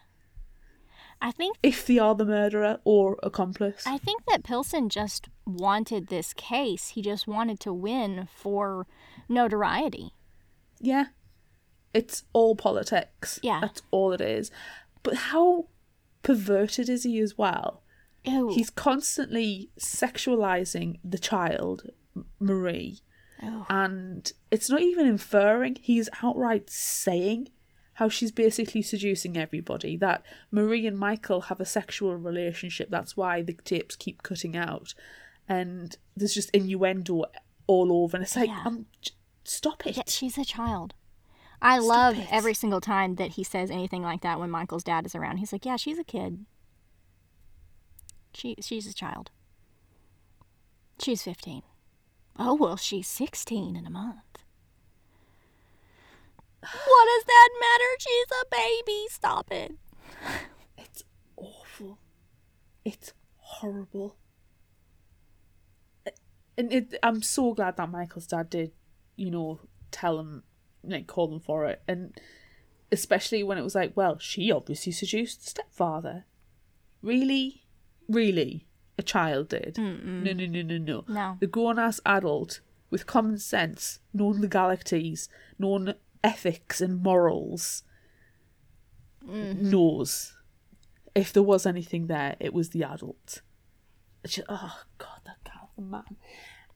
I think if they are the murderer or accomplice. I think that Pilson just wanted this case. He just wanted to win for notoriety. Yeah. It's all politics. Yeah. That's all it is. But how perverted is he as well? Ew. He's constantly sexualizing the child, Marie. And it's not even inferring, he's outright saying how she's basically seducing everybody. That Marie and Michael have a sexual relationship. That's why the tapes keep cutting out. And there's just innuendo all over. And it's like, Yeah. um, stop it. Yeah, she's a child. I love it. every single time that he says anything like that when Michael's dad is around. He's like, "Yeah, she's a kid. She she's a child. She's 15. Oh, well, she's 16 in a month. What does that matter? She's a baby. Stop it. It's awful. It's horrible. And it, I'm so glad that Michael's dad did, you know, tell him, like, call him for it. And especially when it was like, well, she obviously seduced the stepfather. Really? Really? A child did? No, no, no, no, no. No. The grown ass adult with common sense, known legalities, known ethics and morals, knows if there was anything there, it was the adult. Just, oh God, that Calvin man.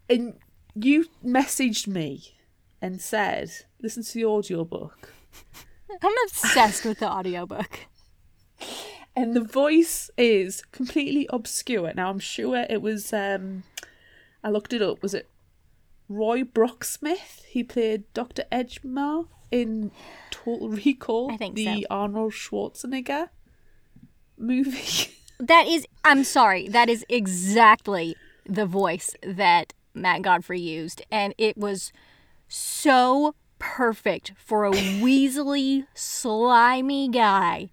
And you messaged me and said, listen to the audiobook. I'm obsessed with the audiobook. And the voice is completely obscure. Now I'm sure it was um I looked it up, was it Roy Brocksmith? He played Dr. Edgemar in Total Recall. I think the so. Arnold Schwarzenegger movie. That is, I'm sorry, that is exactly the voice that Matt Godfrey used. And it was so perfect for a weaselly, slimy guy.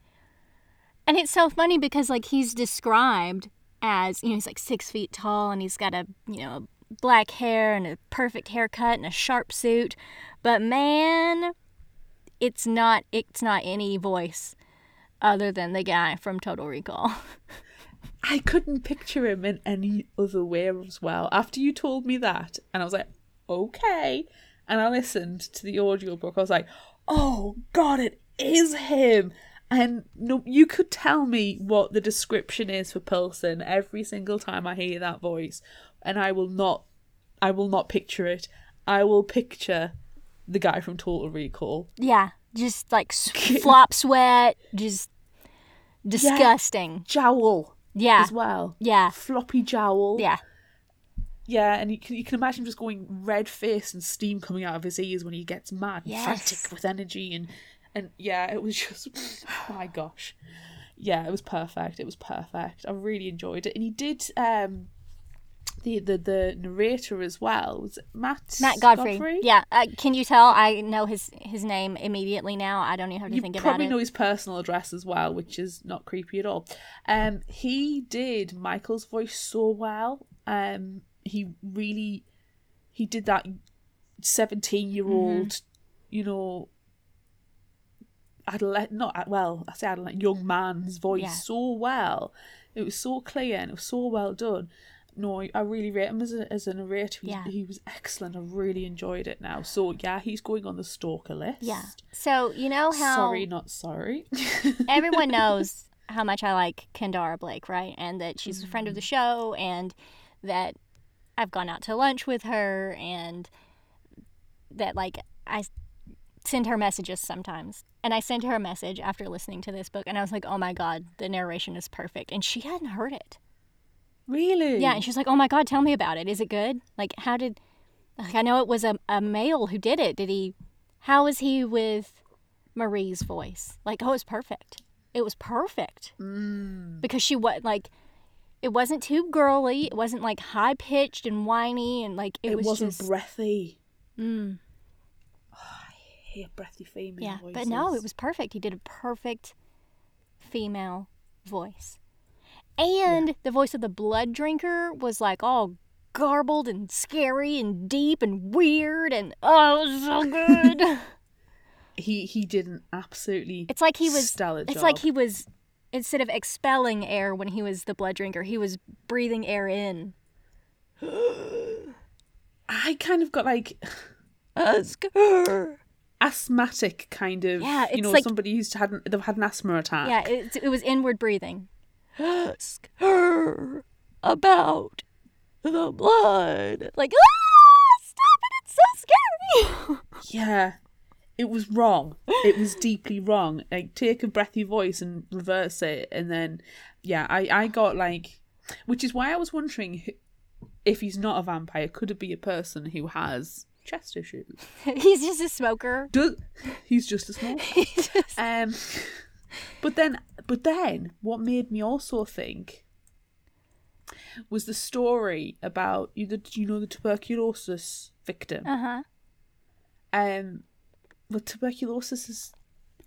And it's so funny because, like, he's described as, you know, he's like six feet tall and he's got a, you know, black hair and a perfect haircut and a sharp suit. But man, it's not, it's not any voice other than the guy from Total Recall. I couldn't picture him in any other way as well. After you told me that, and I was like, okay. And I listened to the audiobook, I was like, oh God, it is him. And no, you could tell me what the description is for Pilson every single time I hear that voice, and I will not, I will not picture it. I will picture the guy from Total Recall. Yeah, just like s- flop sweat, just disgusting. Jowl Yeah, as well. yeah, Floppy jowl. yeah. Yeah, and you can you can imagine just going red faced and steam coming out of his ears when he gets mad and Yes. frantic with energy and and yeah, it was just oh my gosh. Yeah, it was perfect. It was perfect. I really enjoyed it. And he did um the the, the narrator as well. Was it Matt Matt Godfrey. Yeah, uh, can you tell? I know his his name immediately now. I don't even have to You think about probably it. know his personal address as well, which is not creepy at all. Um, he did Michael's voice so well. Um, he really, he did that seventeen-year-old, Mm-hmm. you know, adolescent, not well, I say adolescent, young man's voice Yeah. so well. It was so clear and it was so well done. No, I really rate him as a as a narrator. He, Yeah. he was excellent. I really enjoyed it now. So yeah, he's going on the stalker list. Yeah. So you know how Sorry, not sorry. everyone knows how much I like Kendare Blake, right? And that she's a friend of the Mm. show, and that I've gone out to lunch with her, and that like I send her messages sometimes. And I sent her a message after listening to this book, and I was like, oh my God, the narration is perfect. And she hadn't heard it. Really? Yeah, and she's like, oh my God, tell me about it. Is it good? Like, how did. Like, I know it was a, a male who did it. Did he. How was he with Marie's voice? Like, oh, it was perfect. It was perfect. Mm. Because she was like. It wasn't too girly. It wasn't like high pitched and whiny and like it, It, was wasn't just breathy. mm, I hate breathy female yeah. voices. But no, it was perfect. He did a perfect female voice, and the voice of the blood drinker was like all garbled and scary and deep and weird and oh, it was so good. He he did an absolutely it's like he was. stellar It's job. like he was instead of expelling air when he was the blood drinker, he was breathing air in. I kind of got like Oscar. asthmatic kind of Yeah, you know like- somebody who's had an, they've had an asthma attack. Yeah, it, it was inward breathing. Ask her about the blood. Like, ah, stop it! It's so scary. Yeah. It was wrong. It was deeply wrong. Like take a breathy voice and reverse it and then yeah, I I got like which is why I was wondering if he's not a vampire, could it be a person who has chest issues? He's just a smoker. Does he's just a smoker. Just- Um, but then, but then, what made me also think was the story about you. The you know the tuberculosis victim. uh-huh. Um, but tuberculosis is,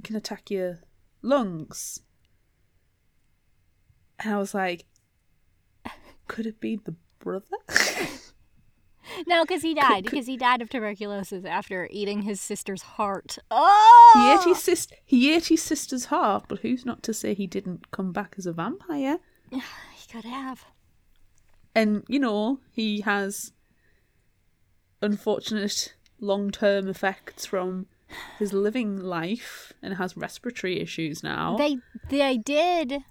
can attack your lungs, and I was like, could it be the brother? No, because he died. Because he died of tuberculosis after eating his sister's heart. Oh! he ate oh! his sis- He ate his sister's heart, but who's not to say he didn't come back as a vampire? He could have. and you know he has unfortunate long-term effects from his living life and has respiratory issues now They they did.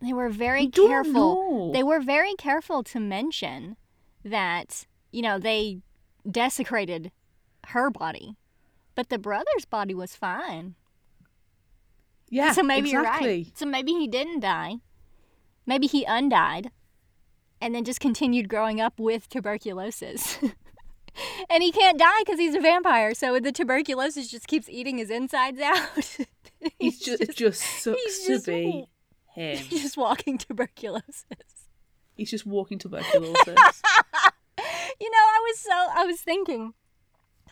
They were very careful. know. They were very careful to mention that you know they desecrated her body, but the brother's body was fine. yeah so maybe exactly. you're right. So maybe he didn't die. Maybe he undied, and then just continued growing up with tuberculosis. and he can't die because he's a vampire. So the tuberculosis just keeps eating his insides out. he's just, it just sucks to just- be him He's just walking tuberculosis. He's just walking tuberculosis You know, I was so I was thinking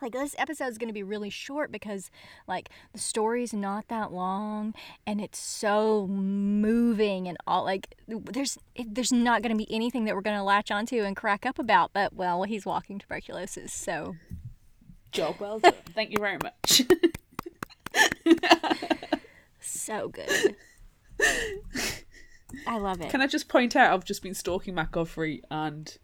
like this episode is going to be really short because like the story's not that long and it's so moving and all like there's it, there's not going to be anything that we're going to latch onto and crack up about but well he's walking tuberculosis so. Job well done. Thank you very much. So good I love it. Can i just point out i've just been stalking matt godfrey and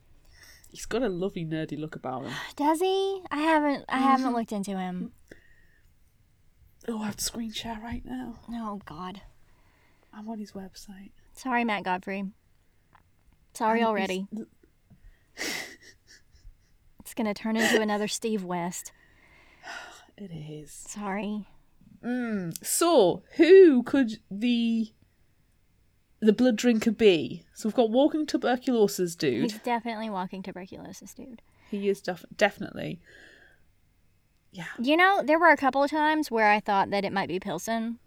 he's got a lovely nerdy look about him. Does he? I haven't I haven't looked into him. Oh i have to screen share right now. Oh god. I'm on his website. Sorry Matt Godfrey. Sorry already. it's going to turn into another Steve West. It is. sorry. Mm. So, who could the the blood drinker be? So we've got walking tuberculosis dude. He's definitely walking tuberculosis, dude. He is def- definitely. Yeah. You know, there were a couple of times where I thought that it might be Pilsen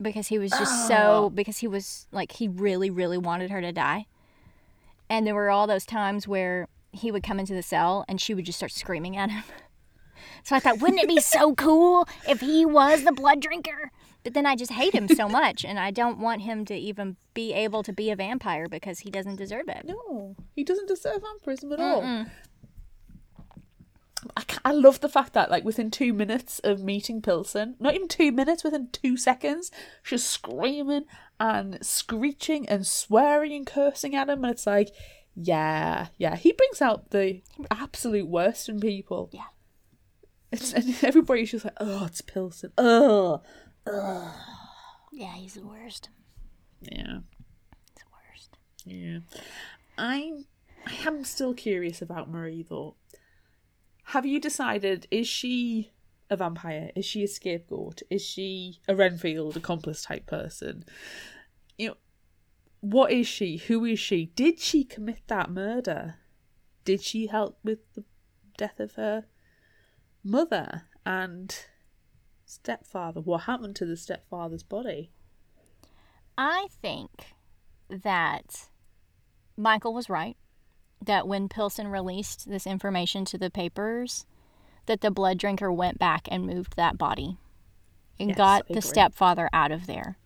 because he was just Oh. so ah. because he was like he really really wanted her to die. And there were all those times where he would come into the cell and she would just start screaming at him. So I thought, wouldn't it be so cool if he was the blood drinker? But then I just hate him so much and I don't want him to even be able to be a vampire because he doesn't deserve it. No, he doesn't deserve vampirism at all. I, I love the fact that, like, within two minutes of meeting Pilsen, not even two minutes, within two seconds, she's screaming and screeching and swearing and cursing at him. And it's like, yeah, yeah, he brings out the absolute worst in people. Yeah. It's, and everybody's just like, oh, it's Pilsen. Oh, Yeah, he's the worst. yeah. He's the worst. Yeah. I'm I am still curious about Marie though. Have you decided is she a vampire? Is she a scapegoat? Is she a Renfield accomplice type person? You know, what is she? Who is she? Did she commit that murder? Did she help with the death of her mother and stepfather? What happened to the stepfather's body? I think that Michael was right. That when Pilson released this information to the papers, that the blood drinker went back and moved that body and Yes, got I the agree. stepfather out of there.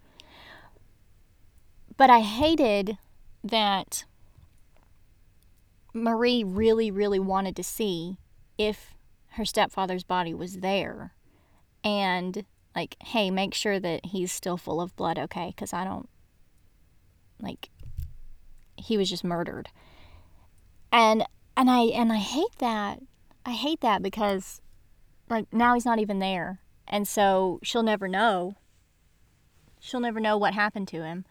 But I hated that Marie really, really wanted to see if her stepfather's body was there and like hey make sure that he's still full of blood okay? Because i don't like he was just murdered. And and i and i hate that. I hate that because like now he's not even there. And so she'll never know. She'll never know what happened to him.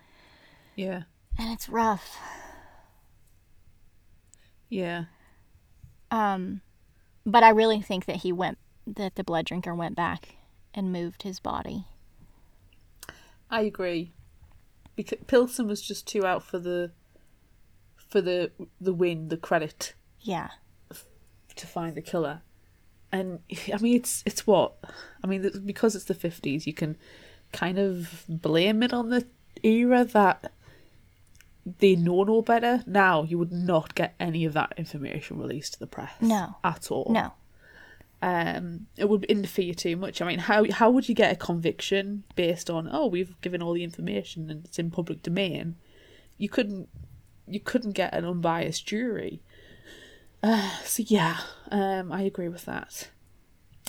Yeah. and it's rough. Yeah. um but i really think that he went that the blood drinker went back and moved his body I agree. Because Pilson was just too out for the for the the win, the credit yeah to find the killer. And I mean, it's it's what I mean because it's the fifties. You can kind of blame it on the era that they know no better. Now you would not get any of that information released to the press. No. at all. no um, it would interfere too much. I mean, how how would you get a conviction based on oh we've given all the information and it's in public domain? You couldn't you couldn't get an unbiased jury. Uh, so yeah, um, I agree with that.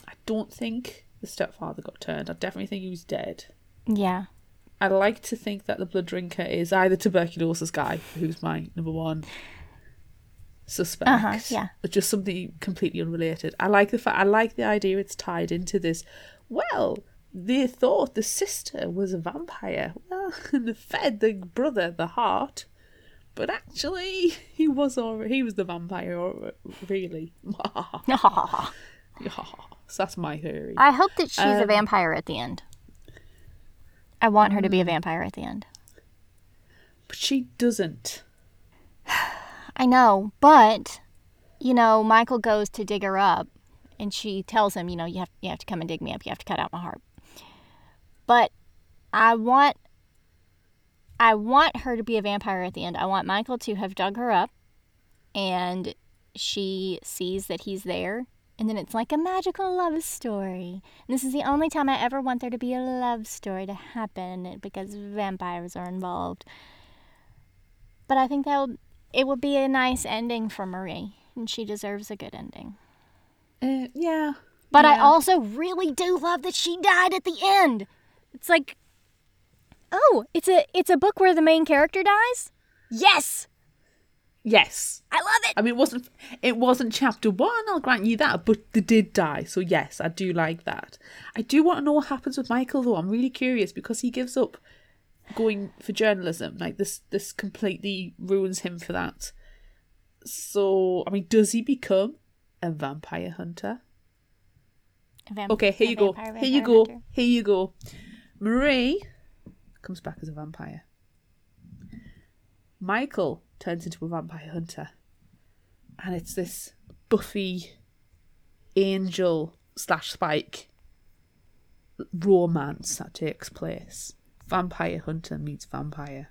I don't think the stepfather got turned. I definitely think he was dead. yeah I like to think that the blood drinker is either tuberculosis guy, who's my number one suspect, Uh-huh, yeah. or just something completely unrelated. I like the fact. I like the idea it's tied into this. Well, they thought the sister was a vampire. Well, and they fed the brother the heart, but actually he was already he was the vampire. al- Really, so that's my theory. I hope that she's a Um, vampire at the end. I want her to be a vampire at the end. But she doesn't. I know, but you know, Michael goes to dig her up, and she tells him, you know, you have you have to come and dig me up. You have to cut out my heart. But I want, I want her to be a vampire at the end. I want Michael to have dug her up, and she sees that he's there, and then it's like a magical love story. And this is the only time I ever want there to be a love story to happen because vampires are involved. But I think that would, it would be a nice ending for Marie, and she deserves a good ending. Uh, yeah. But I also really do love that she died at the end. It's like, oh, it's a it's a book where the main character dies. Yes, Yes. I love it. I mean, it wasn't it wasn't chapter one. I'll grant you that, but they did die. So yes, I do like that. I do want to know what happens with Michael, though. I'm really curious because he gives up going for journalism. Like this, this completely ruins him for that. So, I mean, does he become a vampire hunter? Vamp- Okay, here a you go. vampire, Here you go. hunter. Here you go. Marie comes back as a vampire. Michael turns into a vampire hunter. And it's this Buffy angel slash spike romance that takes place. Vampire hunter meets vampire.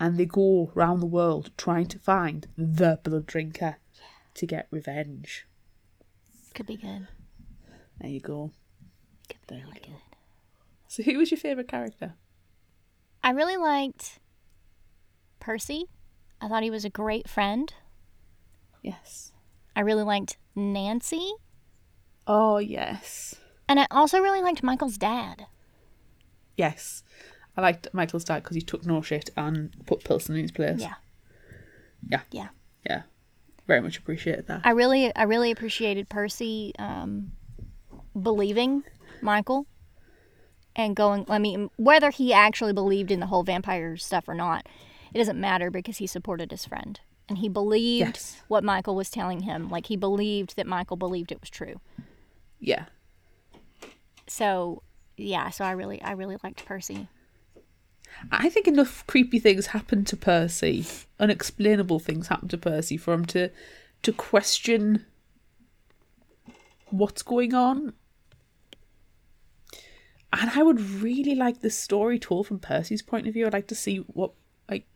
And they go around the world trying to find the blood drinker to get revenge. Could be good. There you go. Could be There really go. good. So, who was your favourite character? I really liked Percy. I thought he was a great friend. Yes. I really liked Nancy, Oh, yes. and I also really liked Michael's dad. Yes. I liked Michael's dad because he took no shit and put Pilson in his place. Yeah. Yeah. Yeah. Yeah. Very much appreciated that. I really, I really appreciated Percy um, believing Michael and going. I mean, whether he actually believed in the whole vampire stuff or not, it doesn't matter because he supported his friend and he believed Yes. what Michael was telling him. Like he believed that Michael believed it was true. Yeah. so yeah, so I really I really liked Percy. I think enough creepy things happen to Percy, unexplainable things happen to Percy for him to to question what's going on. And I would really like this story told from Percy's point of view. I'd like to see what like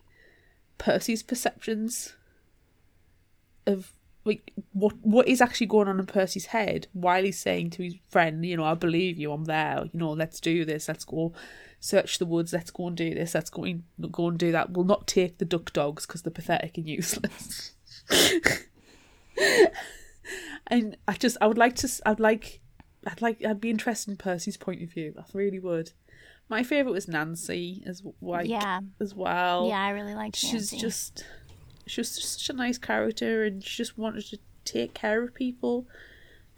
Percy's perceptions of like what what is actually going on in Percy's head while he's saying to his friend, you know, I believe you, I'm there, you know, let's do this, let's go search the woods, let's go and do this, let's go and go and do that. We'll not take the duck dogs because they're pathetic and useless. and I just I would like to I'd like I'd like I'd be interested in Percy's point of view. I really would. My favorite was Nancy as like Yeah. as well. Yeah, I really liked She's Nancy. just she was just such a nice character and she just wanted to take care of people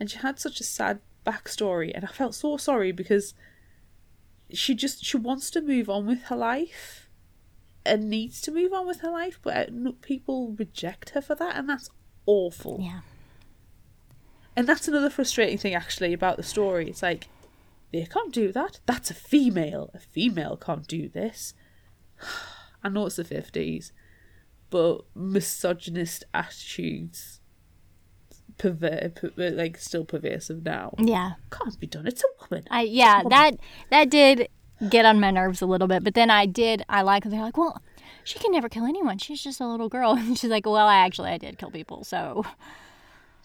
and she had such a sad backstory and I felt so sorry because she just she wants to move on with her life and needs to move on with her life but uh, people reject her for that and that's awful yeah. and that's another frustrating thing actually about the story. It's like they can't do that. That's a female. A female can't do this. I know it's the fifties, but misogynist attitudes perver- per- uh, like still pervasive now. Yeah. Can't be done. It's a woman. I yeah, Woman. that that did get on my nerves a little bit, but then I did I like they're like, well, she can never kill anyone. She's just a little girl. And she's like, well, I actually I did kill people, so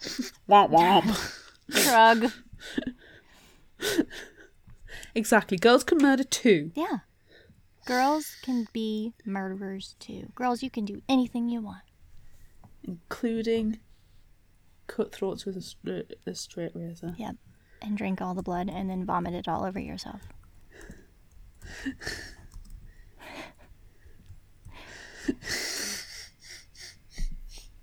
Womp womp. shrug. exactly. Girls can murder too. Yeah. Girls can be murderers too. Girls, you can do anything you want. including cutthroats with a, a straight razor. Yep. And drink all the blood and then vomit it all over yourself.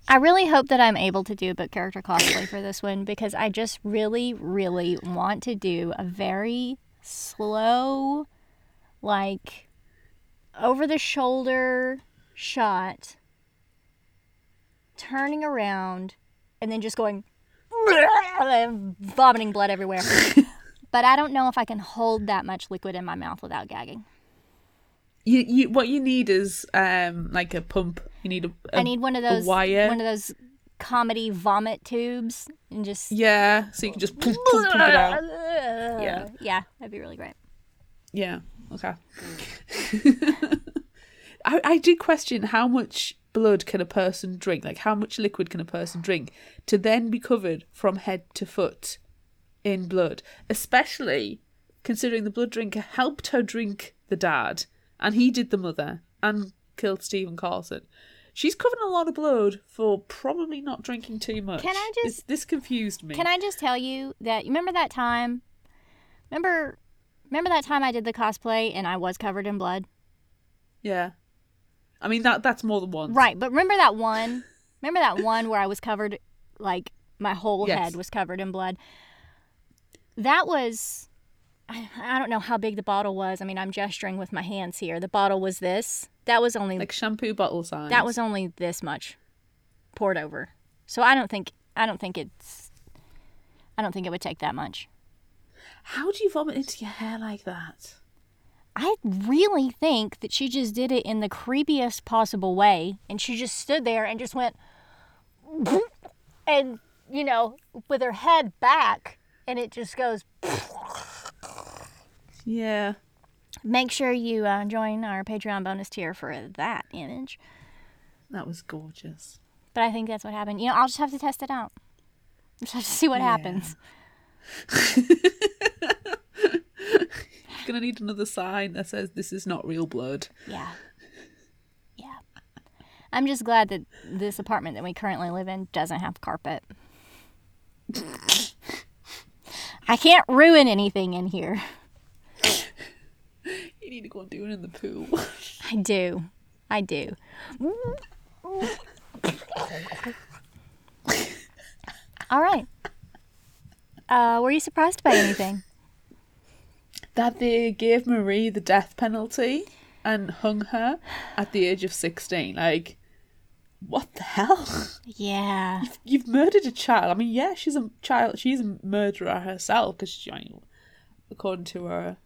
I really hope that I'm able to do a book character cosplay for this one because I just really, really want to do a very slow, like over the shoulder shot, turning around, and then just going vomiting blood everywhere. but I don't know if I can hold that much liquid in my mouth without gagging. You, you, what you need is um like a pump. You need a. a I need one of those wire. one of those comedy vomit tubes and just Yeah, so you can just pump, pump, pump it out. Yeah. Yeah, that'd be really great. Yeah. Okay. I I did question how much blood can a person drink? Like how much liquid can a person drink to then be covered from head to foot in blood? Especially considering the blood drinker helped her drink the dad, and he did the mother and killed Stephen Carlson. She's covered in a lot of blood for probably not drinking too much. Can I just- This, this confused me. Can I just tell you that you remember that time? Remember remember that time I did the cosplay and I was covered in blood? Yeah. I mean that that's more than once. Right, but remember that one? Remember that one where I was covered like my whole Yes. head was covered in blood? That was I, I don't know how big the bottle was. I mean, I'm gesturing with my hands here. The bottle was this. That was only Like shampoo bottle size. that was only this much poured over. So I don't think I don't think it's I don't think it would take that much. How do you vomit into your hair like that? I really think that she just did it in the creepiest possible way and she just stood there and just went and you know, with her head back and it just goes Yeah. Make sure you uh, join our Patreon bonus tier for that image. That was gorgeous. But I think that's what happened. You know, I'll just have to test it out. Just have to see what Yeah. happens. Gonna need another sign that says this is not real blood. Yeah. Yeah. I'm just glad that this apartment that we currently live in doesn't have carpet. I can't ruin anything in here. You need to go and do it in the pool. I do. I do. All right. Uh, were you surprised by anything? that they gave Marie the death penalty and hung her at the age of 16. Like, what the hell? Yeah. You've murdered a child. I mean, yeah, she's a child. She's a murderer herself because she, I mean, according to her,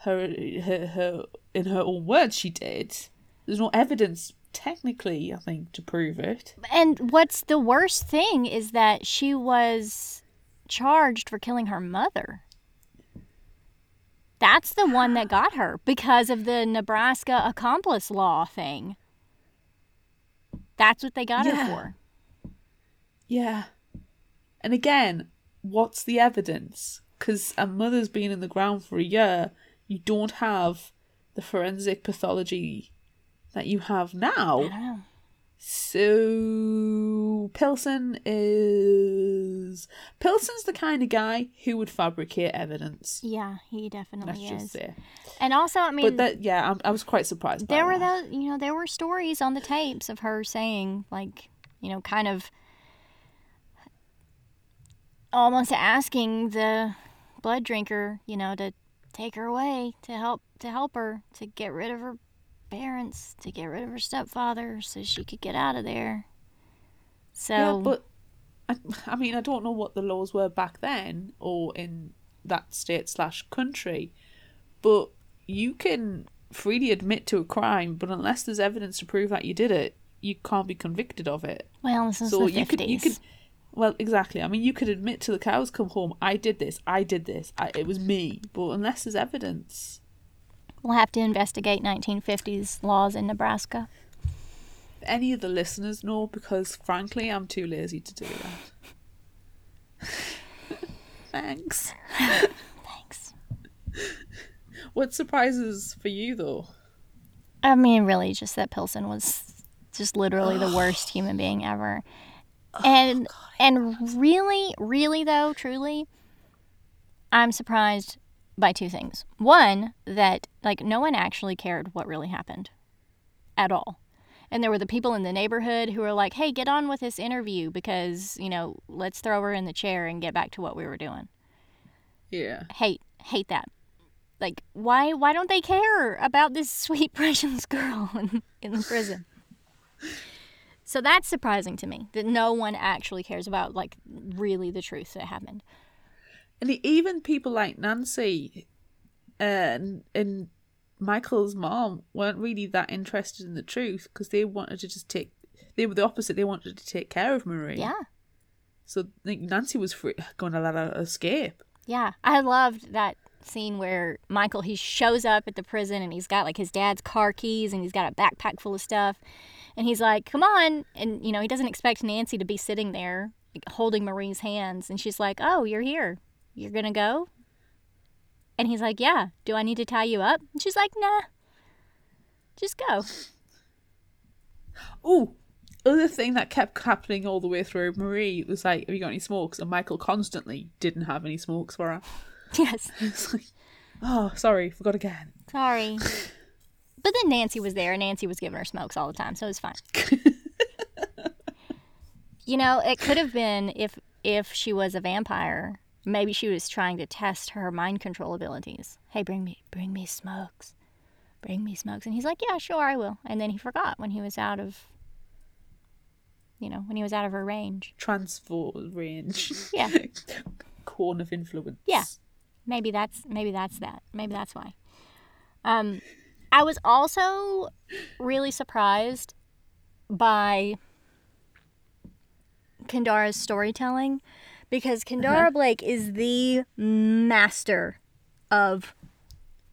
her, her, her, in her own words, she did. There's no evidence, technically, I think, to prove it. And what's the worst thing is that she was charged for killing her mother. That's the one that got her because of the Nebraska accomplice law thing. That's what they got Yeah. her for. Yeah. And again, what's the evidence? Because a mother's been in the ground for a year, you don't have the forensic pathology that you have now. So Pilson is Pilson's the kind of guy who would fabricate evidence. Yeah, he Let's definitely just is. say. And also, I mean, But that, yeah, I'm, I was quite surprised. by there were that. those, you know, there were stories on the tapes of her saying, like, you know, kind of almost asking the blood drinker, you know, to take her away to help to help her to get rid of her parents, to get rid of her stepfather, so she could get out of there. So, Yeah, but I, I mean, I don't know what the laws were back then or in that state slash country, but you can freely admit to a crime, but unless there's evidence to prove that you did it, you can't be convicted of it. well, this is so the you could, you could, well, exactly. I mean, you could admit to the cows come home, I did this, I did this, I, it was me, but unless there's evidence, We'll have to investigate 1950s laws in Nebraska. if any of the listeners know, because frankly, I'm too lazy to do that. Thanks. Thanks. What surprises for you though? I mean, really, just that Pilson was just literally the worst human being ever. And and really, really though, truly, I'm surprised by two things. One, that like no one actually cared what really happened at all. And there were the people in the neighborhood who were like, "Hey, get on with this interview because, you know, let's throw her in the chair and get back to what we were doing." Yeah. hate hate that like why why don't they care about this sweet precious girl in, in the prison so that's surprising to me that no one actually cares about like really the truth that happened And even people like Nancy uh, and and Michael's mom weren't really that interested in the truth because they wanted to just take. They were the opposite. They wanted to take care of Marie. yeah So like Nancy was free, going to let her escape. yeah i loved that scene where michael he shows up at the prison and he's got like his dad's car keys and he's got a backpack full of stuff and he's like come on and you know he doesn't expect nancy to be sitting there like, holding marie's hands and she's like oh you're here you're gonna go? And he's like yeah. Do i need to tie you up? And she's like nah. Just go. Oh, other thing that kept happening all the way through Marie was like, "Have you got any smokes?" And Michael constantly didn't have any smokes for her. yes. It's like, oh, sorry, forgot again. sorry. But then nancy was there and nancy was giving her smokes all the time so it was fine. You know it could have been if if she was a vampire maybe she was trying to test her mind control abilities hey bring me bring me smokes bring me smokes and he's like yeah sure i will and then he forgot when he was out of you know when he was out of her range Transfer range. Yeah. Corn of influence. Yeah. maybe that's maybe that's that maybe that's why um i was also really surprised by Kendare's storytelling because Kendare uh-huh. blake is the master of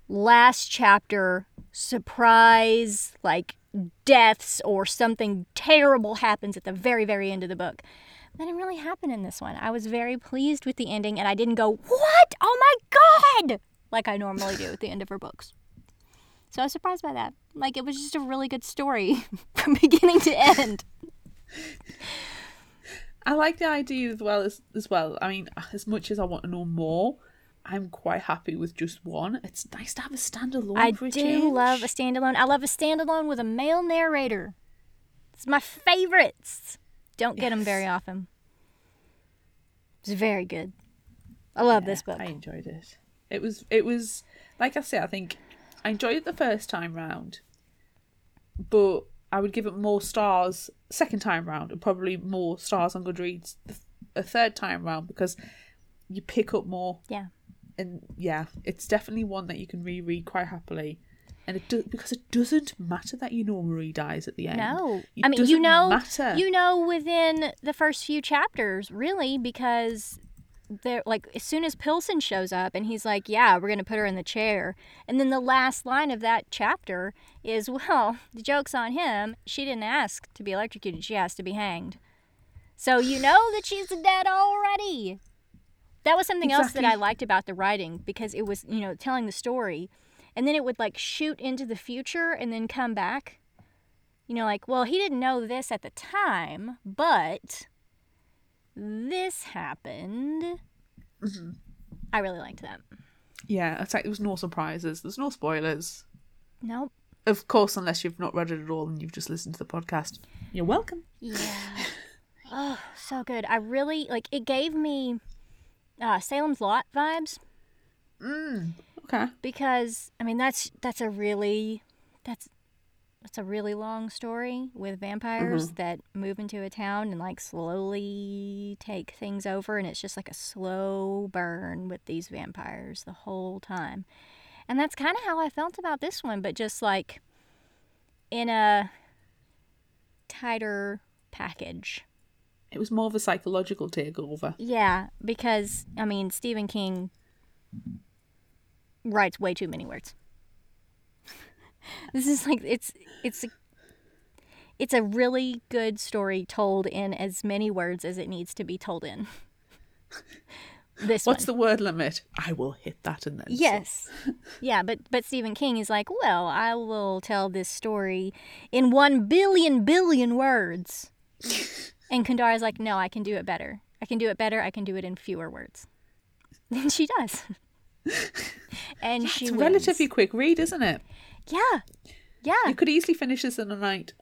last chapter surprise like deaths or something terrible happens at the very very end of the book that didn't really happen in this one. I was very pleased with the ending, and I didn't go, What? Oh my God! Like I normally do at the end of her books. So I was surprised by that. Like it was just a really good story from beginning to end. I like the idea as well as as well. I mean, as much as I want to know more, I'm quite happy with just one. It's nice to have a standalone. I do change. love a standalone. I love a standalone with a male narrator. It's my favorites. Don't get them very often. It's very good. I love this book. I enjoyed it. It was it was like I say, I think I enjoyed it the first time round, but I would give it more stars second time round, and probably more stars on Goodreads a third time round because you pick up more. Yeah. And yeah, it's definitely one that you can reread quite happily. And it does because it doesn't matter that you know Marie dies at the end. No. It I mean, you know, matter. you know within the first few chapters, really, because they're like as soon as Pilson shows up and he's like, "Yeah, we're gonna put her in the chair," and then the last line of that chapter is, "Well, the joke's on him. She didn't ask to be electrocuted. She asked to be hanged." So you know that she's dead already. That was something else that I liked about the writing because it was, you know, telling the story, and then it would like shoot into the future and then come back you know, like, well, he didn't know this at the time, but this happened. Mm-hmm. I really liked that. Yeah, it's like there was no surprises. There's no spoilers. Nope. Of course, unless you've not read it at all and you've just listened to the podcast. You're welcome. Yeah. oh, so good. I really like. It gave me uh, Salem's Lot vibes Mm. Okay. because I mean that's that's a really that's that's a really long story with vampires mm-hmm. that move into a town and like slowly take things over and it's just like a slow burn with these vampires the whole time. And that's kind of how I felt about this one, but just like in a tighter package. It was more of a psychological takeover. Yeah, because I mean Stephen King writes way too many words. This is like it's it's a, it's a really good story told in as many words as it needs to be told in. this What's one. the word limit? I will hit that and then. Yes. yeah, but but Stephen King is like, well, I will tell this story in one billion billion words. and Kendare's like, no, I can do it better. I can do it better. I can do it in fewer words. And she does. And she It's a wins. relatively quick read, isn't it? Yeah. Yeah. You could easily finish this in a night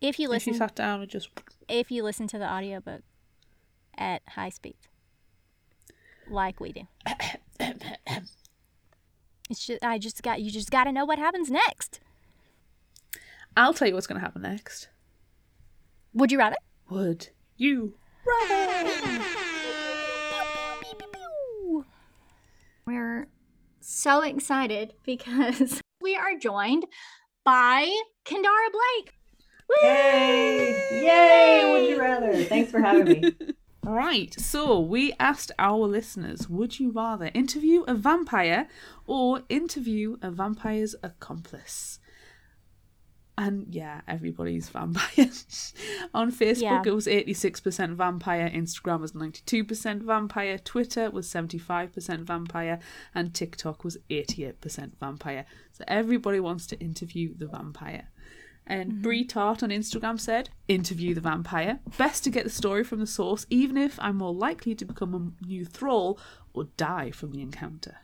If you listen. if you sat down and just. if you listen to the audiobook at high speed. Like we do. It's just I just got you just got to know what happens next. I'll tell you what's going to happen next. Would you rather? Would you? We're so excited because we are joined by Kendare Blake. Yay! Yay! Would you rather? Thanks for having me. Right, so we asked our listeners would you rather interview a vampire or interview a vampire's accomplice? And yeah, everybody's vampire. On Facebook, Yeah. it was 86% vampire, Instagram was 92% vampire, Twitter was 75% vampire, and TikTok was 88% vampire. So everybody wants to interview the vampire. And mm-hmm. Brie Tart on Instagram said, interview the vampire. Best to get the story from the source, even if I'm more likely to become a new thrall or die from the encounter.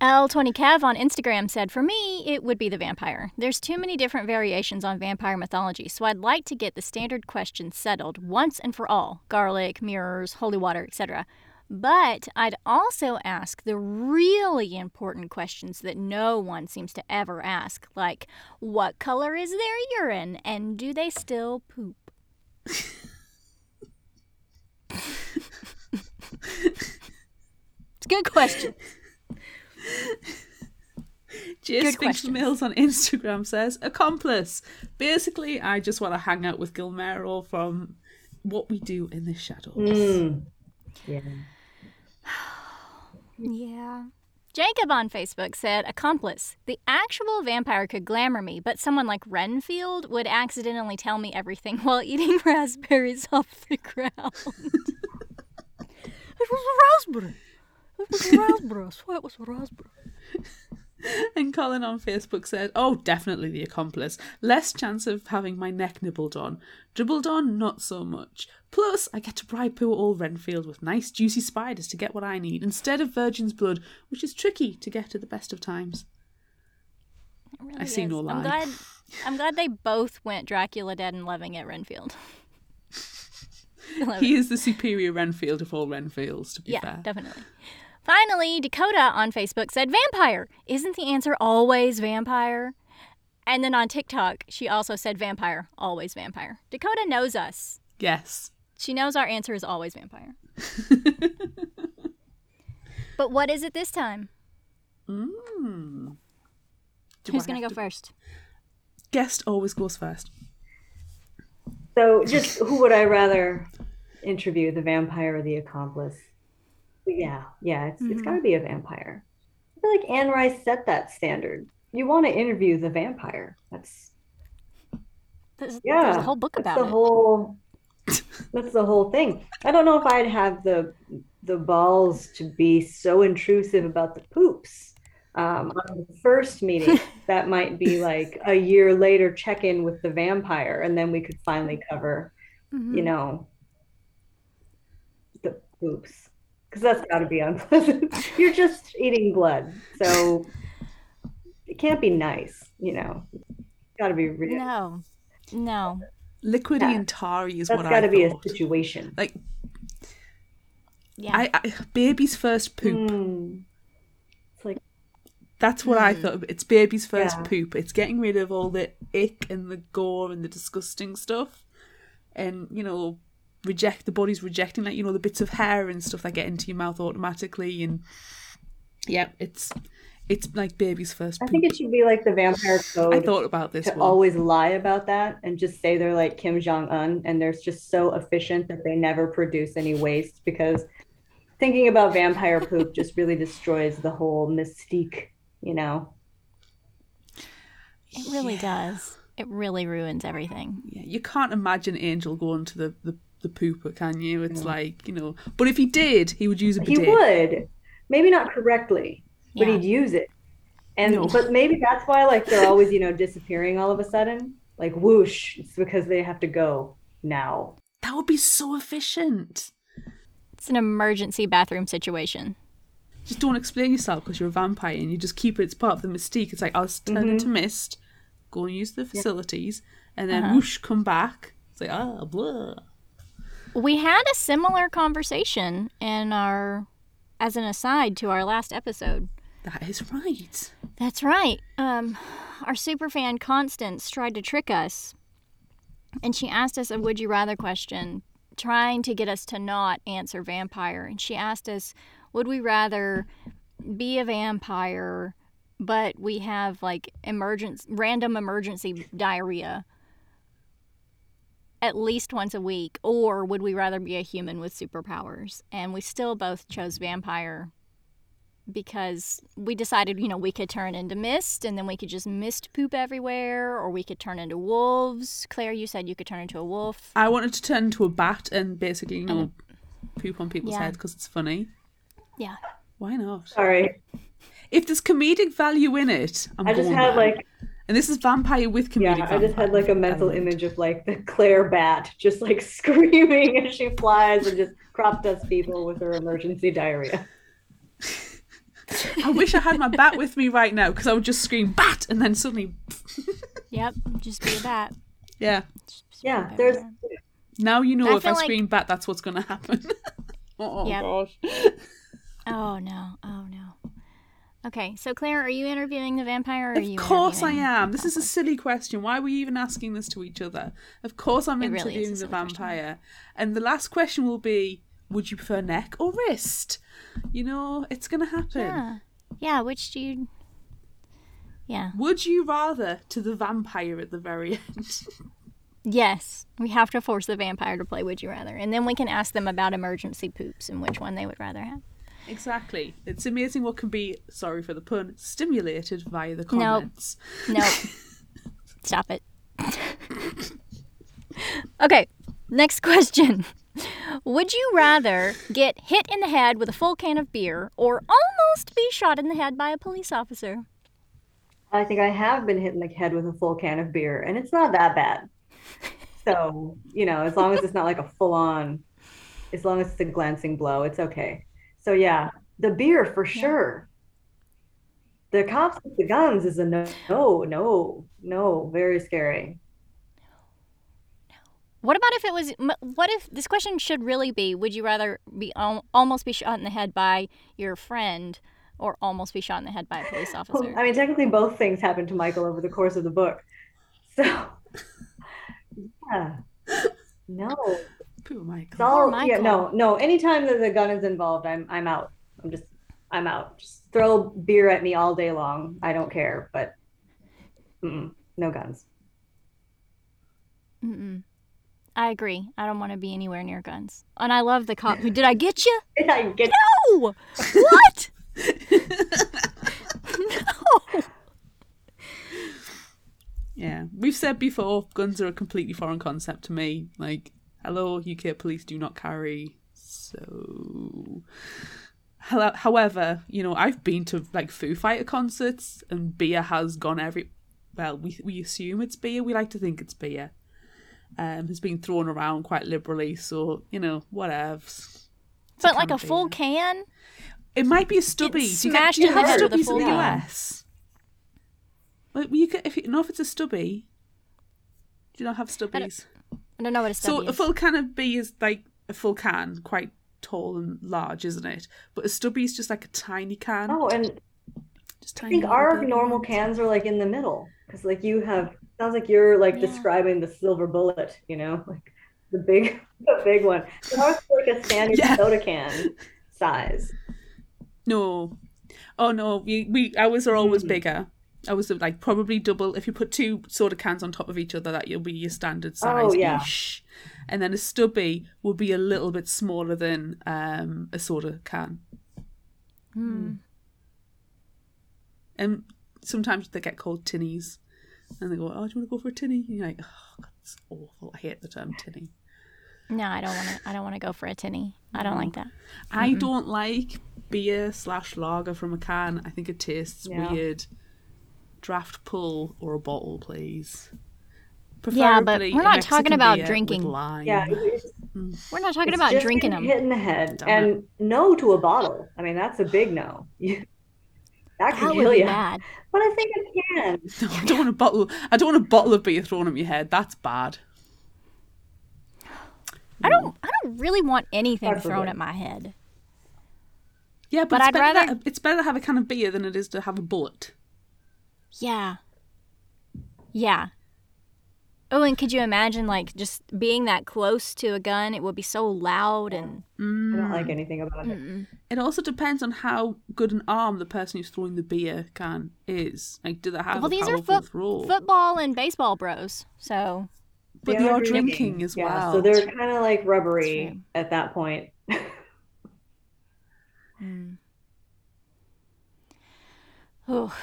L20 Kev on Instagram said, For me, it would be the vampire. There's too many different variations on vampire mythology, so I'd like to get the standard questions settled once and for all garlic, mirrors, holy water, etc. But I'd also ask the really important questions that no one seems to ever ask, like what color is their urine and do they still poop? it's a good question. J. Good Spinks questions. Mills on Instagram says, accomplice. Basically, I just want to hang out with Guillermo from what we do in the shadows. Mm. Yeah. Yeah. Jacob on Facebook said, Accomplice. The actual vampire could glamour me, but someone like Renfield would accidentally tell me everything while eating raspberries off the ground. it was a raspberry. It was a raspberry. I swear it was a raspberry. And Colin on Facebook said, Oh, definitely the accomplice. Less chance of having my neck nibbled on. Dribbled on, not so much. Plus, I get to bribe poor old Renfield with nice juicy spiders to get what I need, instead of virgin's blood, which is tricky to get at the best of times. Really I see no is. lie. I'm glad, I'm glad they both went Dracula Dead and Loving It Renfield. He is the superior Renfield of all Renfields, to be Yeah, fair. definitely. Finally, Dakota on Facebook said, Vampire! Isn't the answer always vampire? And then on TikTok, she also said, Vampire, always vampire. Dakota knows us. Yes. She knows our answer is always vampire. But what is it this time? Mm. Who's going to go first? Guest always goes first. So, just who would I rather interview, the vampire or the accomplice? Yeah, yeah, it's, it's got to be a vampire. I feel like Anne Rice set that standard. You want to interview the vampire. That's There's, yeah. there's a whole book that's about the it. whole. That's the whole thing. I don't know if I'd have the the balls to be so intrusive about the poops. Um, on the first meeting, that might be like a year later check in with the vampire, and then we could finally cover, Mhm. you know, the poops. Because that's got to be unpleasant. You're just eating blood. So it can't be nice, you know. Got to be real. No, no. Liquidy Yeah. and tarry is That's what got I to be a situation. Like Yeah. I, I, baby's first poop. Mm. It's like, That's what I Hmm. thought. It's baby's first Yeah. poop. It's getting rid of all the ick and the gore and the disgusting stuff, and you know, reject the body's rejecting like you know the bits of hair and stuff that get into your mouth automatically. And yeah, it's it's like baby's first I think it should be like the vampire code. I thought about this to one. always lie about that and just say they're like Kim Jong Un and they're just so efficient that they never produce any waste because thinking about vampire poop just really destroys the whole mystique, you know. it really does. It really ruins everything. Yeah, you can't imagine Angel going to the the, the pooper, can you? It's like you know, but if he did, he would use a pooper. He would, maybe not correctly, but Yeah. he'd use it. And No. but maybe that's why like they're always, you know, disappearing all of a sudden. Like whoosh, it's because they have to go now. That would be so efficient. It's an emergency bathroom situation. Just don't explain yourself because you're a vampire and you just keep it. It's part of the mystique. It's like I'll turn Mm-hmm. into mist, go and use the facilities, and then Uh-huh. whoosh, come back. It's like ah, blah. We had a similar conversation in our, as an aside to our last episode. That is right. That's right. Um, our superfan Constance tried to trick us, and she asked us a "Would you rather" question, trying to get us to not answer vampire. And she asked us, "Would we rather be a vampire, but we have like emergence, random emergency diarrhea?" At least once a week, or would we rather be a human with superpowers? And we still both chose vampire because we decided, you know, we could turn into mist and then we could just mist poop everywhere, or we could turn into wolves. Claire, you said you could turn into a wolf. I wanted to turn into a bat and basically, you oh. know, poop on people's Yeah. heads because it's funny. Yeah. Why not? Sorry. If there's comedic value in it, I'm I just going had there. like and this is vampire with Yeah. I just had like a mental element. image of like the Claire bat just like screaming as she flies and just crop dust people with her emergency diarrhea. I wish I had my bat with me right now because I would just scream bat and then suddenly, Yep. Just be a bat. yeah. Just Yeah, there's. Now you know I if I feel like- scream bat, that's what's going to happen. oh Yep. gosh. Oh no. Oh no. Okay, so Claire, are you interviewing the vampire? Or are Of course I am. This is a silly question. Why are we even asking this to each other? Of course I'm It really interviewing the silly question. vampire. And the last question will be would you prefer neck or wrist? You know, it's going to happen. Yeah. Yeah. Which do you? Yeah. Would you rather to the vampire at the very end? Yes. We have to force the vampire to play Would You Rather, and then we can ask them about emergency poops and which one they would rather have. Exactly. It's amazing what can be, sorry for the pun, stimulated via the comments. Nope. Stop it. okay, next question. Would you rather get hit in the head with a full can of beer or almost be shot in the head by a police officer? I think I have been hit in the head with a full can of beer and it's not that bad. So, you know, as long as it's not like a full on, as long as it's a glancing blow, it's okay. So yeah, the beer for sure. The cops with the guns is a no, no, no, no, very scary. What about if it was? What if this question should really be? Would you rather be almost be shot in the head by your friend, or almost be shot in the head by a police officer? I mean, technically, both things happened to Michael over the course of the book. So, yeah, no, Poor Michael. it's all Poor yeah, no, no. Anytime that the gun is involved, I'm I'm out. I'm just I'm out. Just throw beer at me all day long. I don't care, but no guns. Mm-mm. I agree. I don't want to be anywhere near guns. And I love the cop who did I get you? Did I get No. What? no. Yeah, we've said before, guns are a completely foreign concept to me. Like, hello, UK police do not carry. So, Hello- however, you know, I've been to like Foo Fighter concerts, and beer has gone every. Well, we we assume it's beer. We like to think it's beer. Um, has been thrown around quite liberally. So you know, whatevs. It's But like a full beer. can? It might be a stubby. It's Do you get, smashed do you the have head with a stubbies full in the. US? Well, you get if you know if it's a stubby. Do you not have stubbies? I don't know what a So stubby a full can of beer is like a full can, quite tall and large, isn't it? But a stubby is just like a tiny can. Oh, and just tiny. I think our bit. normal cans are like in the middle because like you have sounds like you're like Yeah. describing the silver bullet, you know, like the big the big one. So ours is like a standard Yeah. soda can size. No, oh no, we we ours are always Mm. bigger. Ours was like probably double. If you put two soda cans on top of each other, that will be your standard size Oh, yeah. ish. And then a stubby would be a little bit smaller than um, a soda can. Hmm. And sometimes they get called tinnies, and they go, "Oh, do you want to go for a tinny?" And you're like, "Oh, God, it's awful. I hate the term tinny." No, I don't want to. I don't want to go for a tinny. I don't like that. I don't like beer slash lager from a can. I think it tastes Yeah. weird. Draft pull or a bottle, please. Yeah, but we're not Mexican talking about drinking. lime. Yeah, it's, mm. We're not talking about just drinking getting them. hit in the head, Damn and no to a bottle. I mean, that's a big no. You- that could kill you. bad. But I think it can. No, I don't want a bottle. I don't want a bottle of beer thrown at my head. That's bad. I don't. I don't really want anything Preferably. thrown at my head. Yeah, but, But it's, I'd better rather- that, it's better to have a can of beer than it is to have a bullet. Yeah. Yeah. Oh, and could you imagine like just being that close to a gun? It would be so loud and I don't like Mm. anything about it. Mm-mm. It also depends on how good an arm the person who's throwing the beer can is. Like, do they have well, a these are powerful foot, throw? football and baseball bros. So but they are drinking as yeah, well. So they're kind of like rubbery at that point. oh,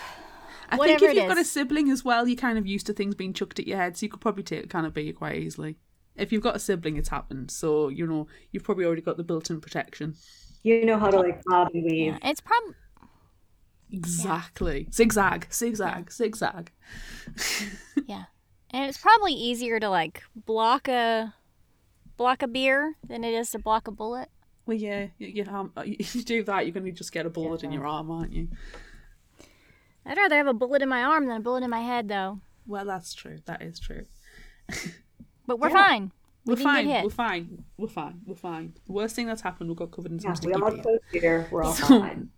I Whatever think if you've got a sibling as well, you're kind of used to things being chucked at your head, so you could probably take a can of beer quite easily. If you've got a sibling, it's happened. So, you know, you've probably already got the built in protection. you know how to like bob and weave. yeah. It's probably Exactly. Zigzag, zigzag, zigzag. yeah, and it's probably easier to like block a block a beer than it is to block a bullet. Well, yeah, you, you, um, you do that, you're going to just get a bullet in your arm, aren't you? I'd rather have a bullet in my arm than a bullet in my head, though. Well, that's true. That is true. But we're Yeah. fine. We We're fine. We're fine. We're fine. We're fine. The worst thing that's happened, we got covered in some Yeah, we sticky all beer. close here. We're all So- fine.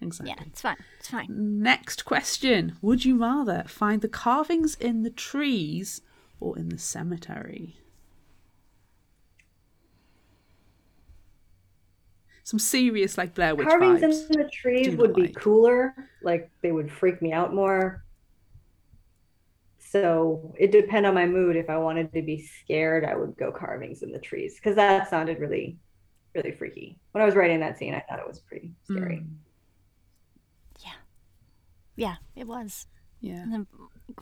Exactly. Yeah, it's fine. It's fine. Next question. Would you rather find the carvings in the trees or in the cemetery? Some serious, like Blair Witch Carvings vibes. in the trees Do not would be like. cooler. Like they would freak me out more. So it depend on my mood. If I wanted to be scared, I would go carvings in the trees because that sounded really, really freaky. When I was writing that scene, I thought it was pretty scary. Mm, Yeah, it was. yeah. And then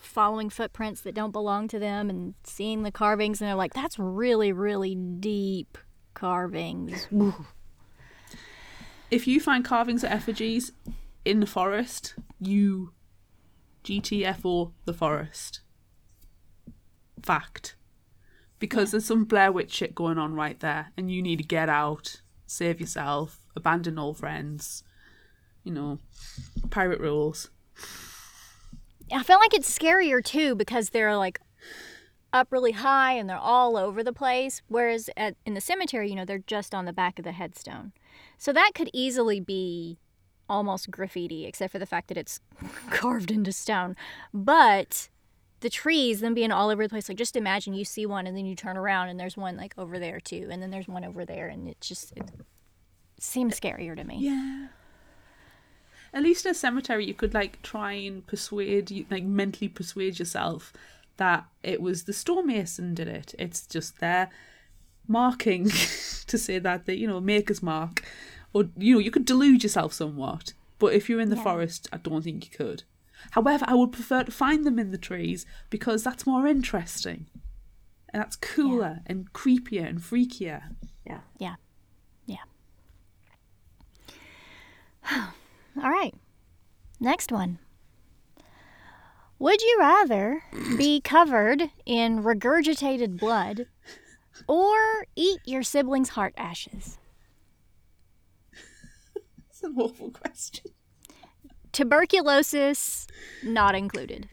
following footprints that don't belong to them and seeing the carvings, and they're like, that's really, really deep carvings. If you find carvings or effigies in the forest, you GTF GTFO the forest. Fact. Because there's some Blair Witch shit going on right there, and you need to get out, save yourself, abandon all friends. You know, pirate rules. I feel like it's scarier too because they're like up really high and they're all over the place. Whereas at, in the cemetery, you know, they're just on the back of the headstone. So that could easily be almost graffiti, except for the fact that it's carved into stone. But the trees, them being all over the place, like just imagine you see one and then you turn around and there's one like over there too, and then there's one over there, and it just, it, seems scarier to me. Yeah. At least in a cemetery, you could like try and persuade like mentally persuade yourself that it was the stonemason did it. It's just their marking to say that the you know maker's mark, or you know you could delude yourself somewhat. But if you're in the Yeah. forest, I don't think you could. However, I would prefer to find them in the trees because that's more interesting, and that's cooler and creepier and freakier. Yeah. Yeah. Yeah. All right. Next one. Would you rather be covered in regurgitated blood or eat your sibling's heart ashes? It's an awful question. Tuberculosis not included.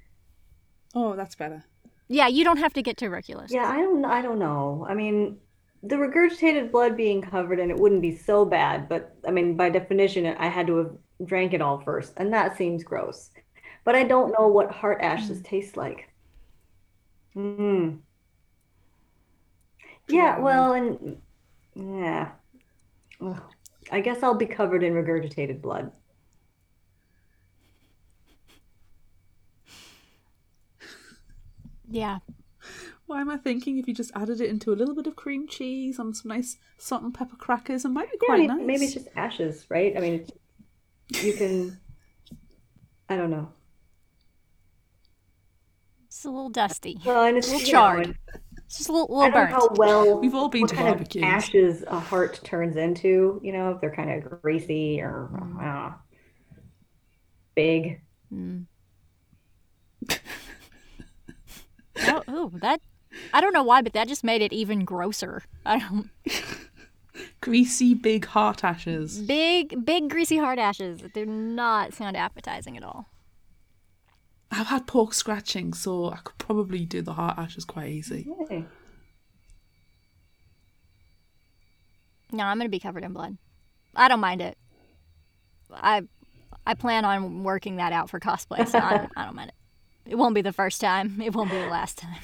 Oh, that's better. Yeah, you don't have to get tuberculosis. Yeah, I don't I don't know. I mean, the regurgitated blood being covered and it wouldn't be so bad, but I mean, by definition, I had to have drank it all first, and that seems gross. But I don't know what heart ashes taste like. Mm. Yeah, well, and yeah. Ugh. I guess I'll be covered in regurgitated blood. Yeah. Why am I thinking if you just added it into a little bit of cream cheese on some nice salt and pepper crackers, it might be Yeah, I quite mean, nice. maybe it's just ashes, right? I mean, you can. I don't know. It's a little dusty. Well, and it's A little you know, charred. and It's just a little, I little don't know how well We've all been what to kind of ashes a heart turns into. You know, if they're kind of greasy or I don't big. Mm. oh, ooh, that. I don't know why, but that just made it even grosser. I don't. Greasy big heart ashes. Big, big greasy hard ashes. that Do not sound appetizing at all. I've had pork scratching, so I could probably do the heart ashes quite easy. Hey. No, I'm gonna be covered in blood. I don't mind it. I, I plan on working that out for cosplay, so I don't, I don't mind it. It won't be the first time. It won't be the last time.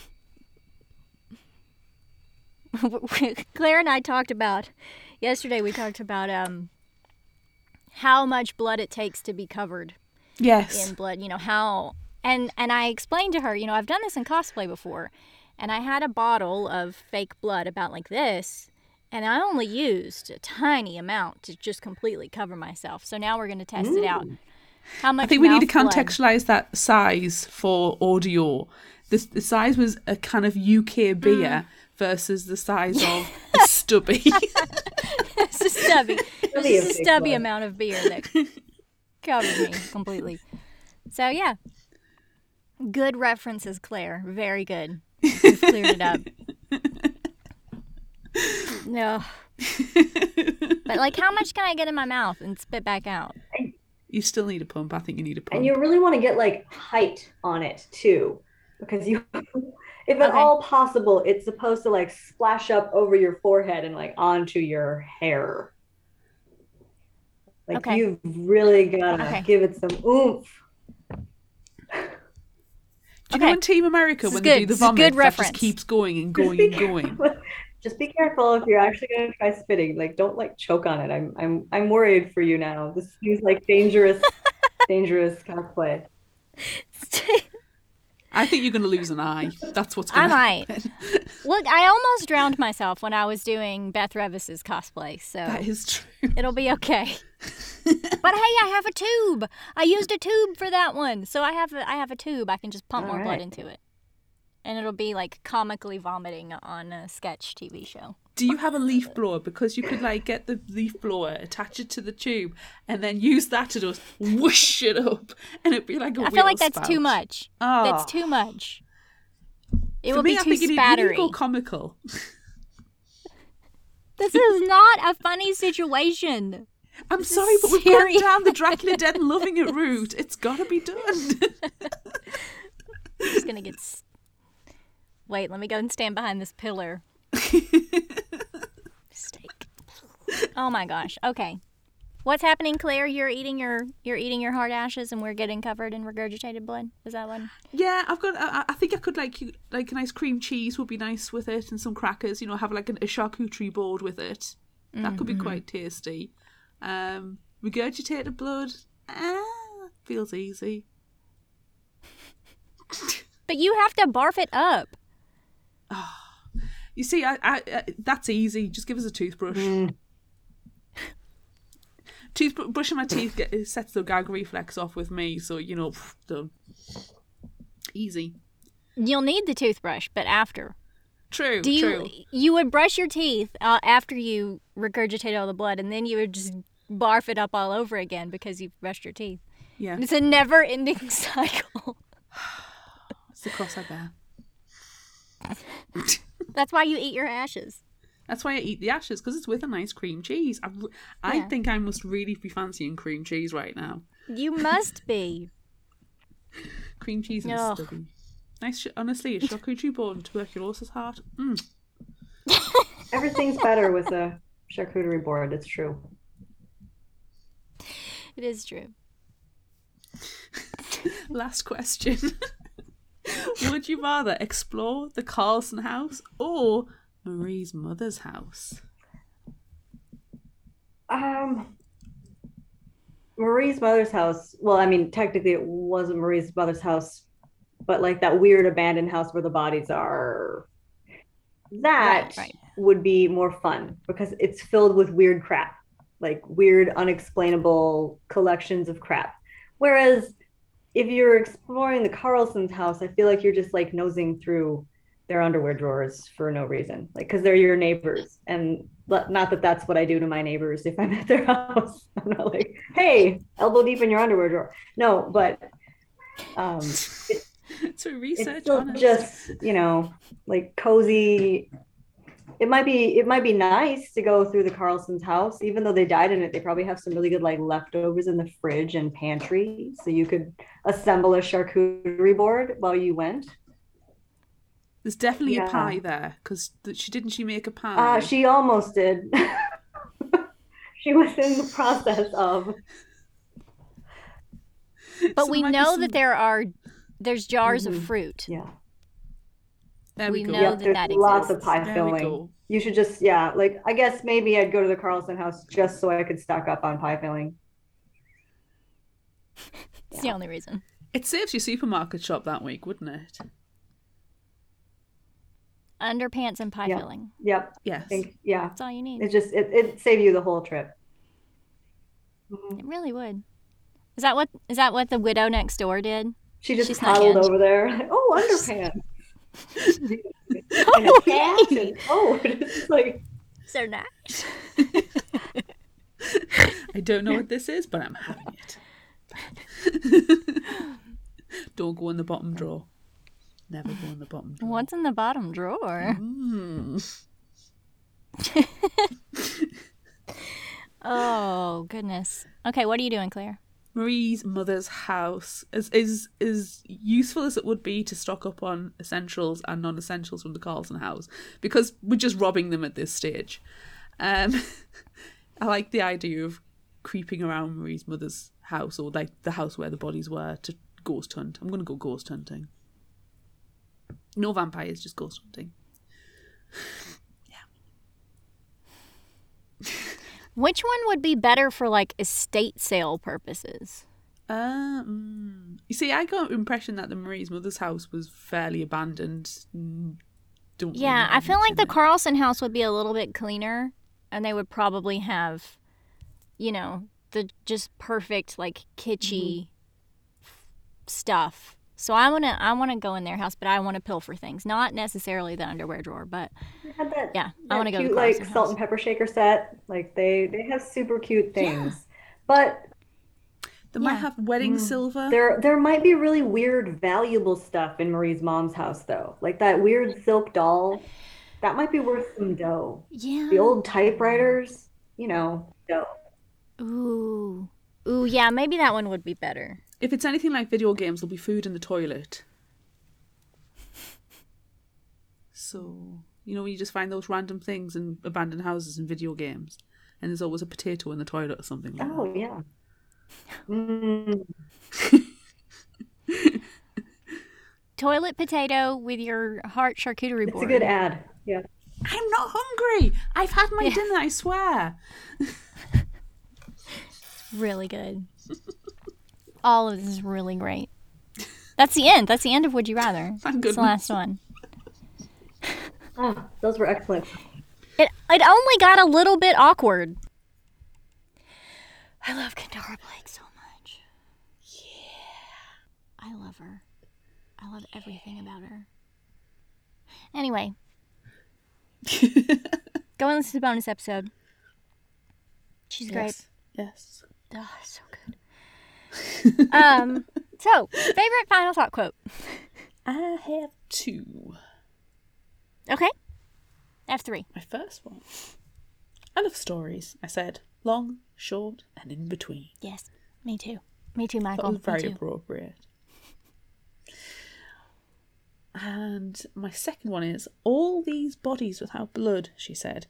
Claire and I talked about yesterday. We talked about um how much blood it takes to be covered Yes. in blood. You know how and and I explained to her. You know I've done this in cosplay before, and I had a bottle of fake blood about like this, and I only used a tiny amount to just completely cover myself. So now we're going to test it out. How much? I think we need to mouth blood- contextualize that size for audio. This the size was a kind of UK Mm. beer versus the size of a stubby. it's a stubby. It's Stubby of just a stubby blood. amount of beer that covered me completely. So yeah, good references, Claire. Very good. You've cleared it up. No. But like, how much can I get in my mouth and spit back out? you still need a pump. I think you need a pump. And you really want to get like height on it too, because you, if at Okay. all possible, it's supposed to like splash up over your forehead and like onto your hair. Like Okay. you've really gotta Okay. give it some oomph. Do you know in Team America This when they do good. the This is vomit, good that reference. just keeps going and going and going? Just be careful if you're actually gonna try spitting. Like, don't like choke on it. I'm I'm I'm worried for you now. This seems like dangerous, dangerous cosplay. I think you're going to lose an eye. That's what's I going to happen. I might. happen. Look, I almost drowned myself when I was doing Beth Revis's cosplay, so That is true. it'll be okay. But hey, I have a tube. I used a tube for that one, so I have a, I have a tube. I can just pump All more blood into it, and it'll be like comically vomiting on a sketch TV show. Do you have a leaf blower? Because you could like get the leaf blower, attach it to the tube, and then use that to just whoosh it up, and it'd be like a I feel like wheel that's too much. Oh. That's too ah. much. It For will me, be I too think you need, you need to spattery. go comical. This is not a funny situation. I'm This sorry, but we've gone down the Dracula Dead and Loving It route. It's got to be done. I'm just gonna get. S- Wait, let me go and stand behind this pillar. Steak. Oh my gosh. Okay. What's happening, Claire? You're eating your you're eating your hard ashes, and we're getting covered in regurgitated blood. Is that one? yeah, I've got. I, I think I could like you- like a nice cream cheese would be nice with it, and some crackers. You know, have like an, a charcuterie board with it. That could be Mm-hmm. quite tasty. Um, regurgitated blood, ah, feels easy. But you have to barf it up. You see, I, I, I that's easy. Just give us a toothbrush. Mm. Tooth brushing my teeth get, sets the gag reflex off with me, so you know, done. Easy. You'll need the toothbrush, but after. True. Do you true. you would brush your teeth uh, after you regurgitate all the blood, and then you would just barf it up all over again because you've brushed your teeth. Yeah, It's a never-ending cycle. it's the cross I bear. That's why you eat your ashes. That's why I eat the ashes because it's with a nice cream cheese. I, Yeah. think I must really be fancying cream cheese right now. You must be. Cream cheese and Ugh. stubby. Nice, sh- honestly, a charcuterie board and tuberculosis heart. Mm. Everything's better with a charcuterie board. It's true. It is true. Last question. Would you rather explore the Carlson house or Marie's mother's house? Um, Marie's mother's house. Well, I mean, technically, it wasn't Marie's mother's house, but like that weird abandoned house where the bodies are. That Right, right. would be more fun because it's filled with weird crap, like weird, unexplainable collections of crap. Whereas if you're exploring the Carlson's house, I feel like you're just like nosing through their underwear drawers for no reason, like because they're your neighbors. And not that that's what I do to my neighbors if I'm at their house. I'm not like, hey, elbow deep in your underwear drawer. No, but um, it, To it's research still just you know like cozy. It might be it might be nice to go through the Carlson's house, even though they died in it. They probably have some really good like leftovers in the fridge and pantry, so you could assemble a charcuterie board while you went. There's definitely a pie there because she didn't she make a pie? Uh, she almost did. she was in the process of. But So we there might be know some- that there are there's jars of Mhm. fruit. Yeah. There we, we go. know Yep, that there's that lots of pie There we filling. go. You should just yeah, like I guess maybe I'd go to the Carlson house just so I could stock up on pie filling. It's the only reason. It saves your supermarket shop that week, wouldn't it? Underpants and pie Yeah. filling. Yep. Yes. I think yeah. That's all you need. It just it it save you the whole trip. Mhm. It really would. Is that what is that what the widow next door did? She just She's not toddled over there. like, oh, underpants. and a Oh, cat. And, oh, it's like So nice. I don't know what this is, but I'm having it. don't go in the bottom drawer. Never go in the bottom drawer. What's in the bottom drawer? Mm. Oh goodness. Okay, what are you doing, Claire? Marie's mother's house is is is useful as it would be to stock up on essentials and non-essentials from the Carlson house because we're just robbing them at this stage. Um, I like the idea of creeping around Marie's mother's house or like the house where the bodies were to ghost hunt. I'm gonna go ghost hunting. No vampires, just ghost hunting. Which one would be better for like estate sale purposes? Um, you see, I got the impression that the Marie's mother's house was fairly abandoned. Mm, Don't really Yeah, I feel like the it. Carlson house would be a little bit cleaner and they would probably have you know, the just perfect like kitschy stuff. So I want to I want to go in their house, but I want to pilfer things, not necessarily the underwear drawer, but they had that yeah, I want to go to cute the like Carlson salt house. and pepper shaker set. Like they they have super cute things. But They might have wedding Mm. silver. There, there might be really weird, valuable stuff in Marie's mom's house, though. Like that weird silk doll. That might be worth some dough. Yeah. The old typewriters, you know, dough. Ooh. Ooh, yeah, maybe that one would be better. If it's anything like video games, there'll be food in the toilet. So, you know, when you just find those random things in abandoned houses and video games, and there's always a potato in the toilet or something like Oh yeah. Mm, Toilet potato with your heart charcuterie board. it's a good ad. Yeah. I'm not hungry. I've had my Yeah. dinner, I swear. It's really good. All of this is really great. That's the end. That's the end of Would You Rather. Thank It's the last one. Oh, those were excellent. It it only got a little bit awkward. I love Kendare Blake so much. Yeah. I love her. I love everything about her. Anyway, go and listen to the bonus episode. She's great. Yes. yes. Oh, so good. Um, so favorite final thought quote. I have two. Okay. I have three. My first one. I love stories. I said long, short, and in between. Yes, me too. Me too, Michael. very too. appropriate. And my second one is all these bodies without blood, she said,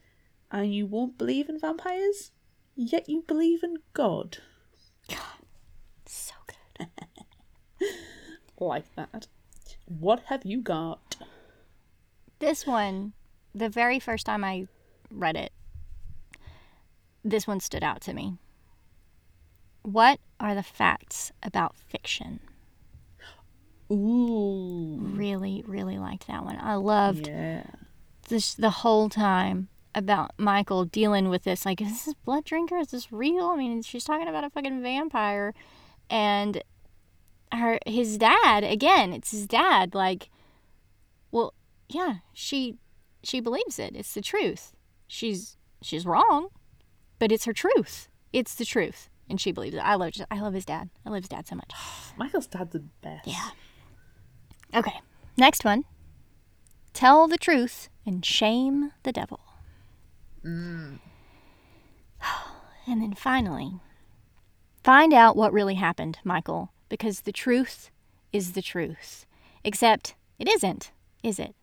and you won't believe in vampires, yet you believe in God. So good. Like that. What have you got? This one, the very first time I read it, this one stood out to me. What are the facts about fiction? Ooh. Really, really liked that one. I loved Yeah. this the whole time about Michael dealing with this. Like, is this blood drinker? Is this real? I mean, she's talking about a fucking vampire, and her his dad again. It's his dad. Like, well, yeah, she she believes it. It's the truth. She's she's wrong, but it's her truth. It's the truth, and she believes it. I love I love his dad. I love his dad so much. Michael's dad's the best. Yeah. Okay, next one. Tell the truth and shame the devil. Mm. And then finally, find out what really happened, Michael, because the truth is the truth. Except it isn't, is it?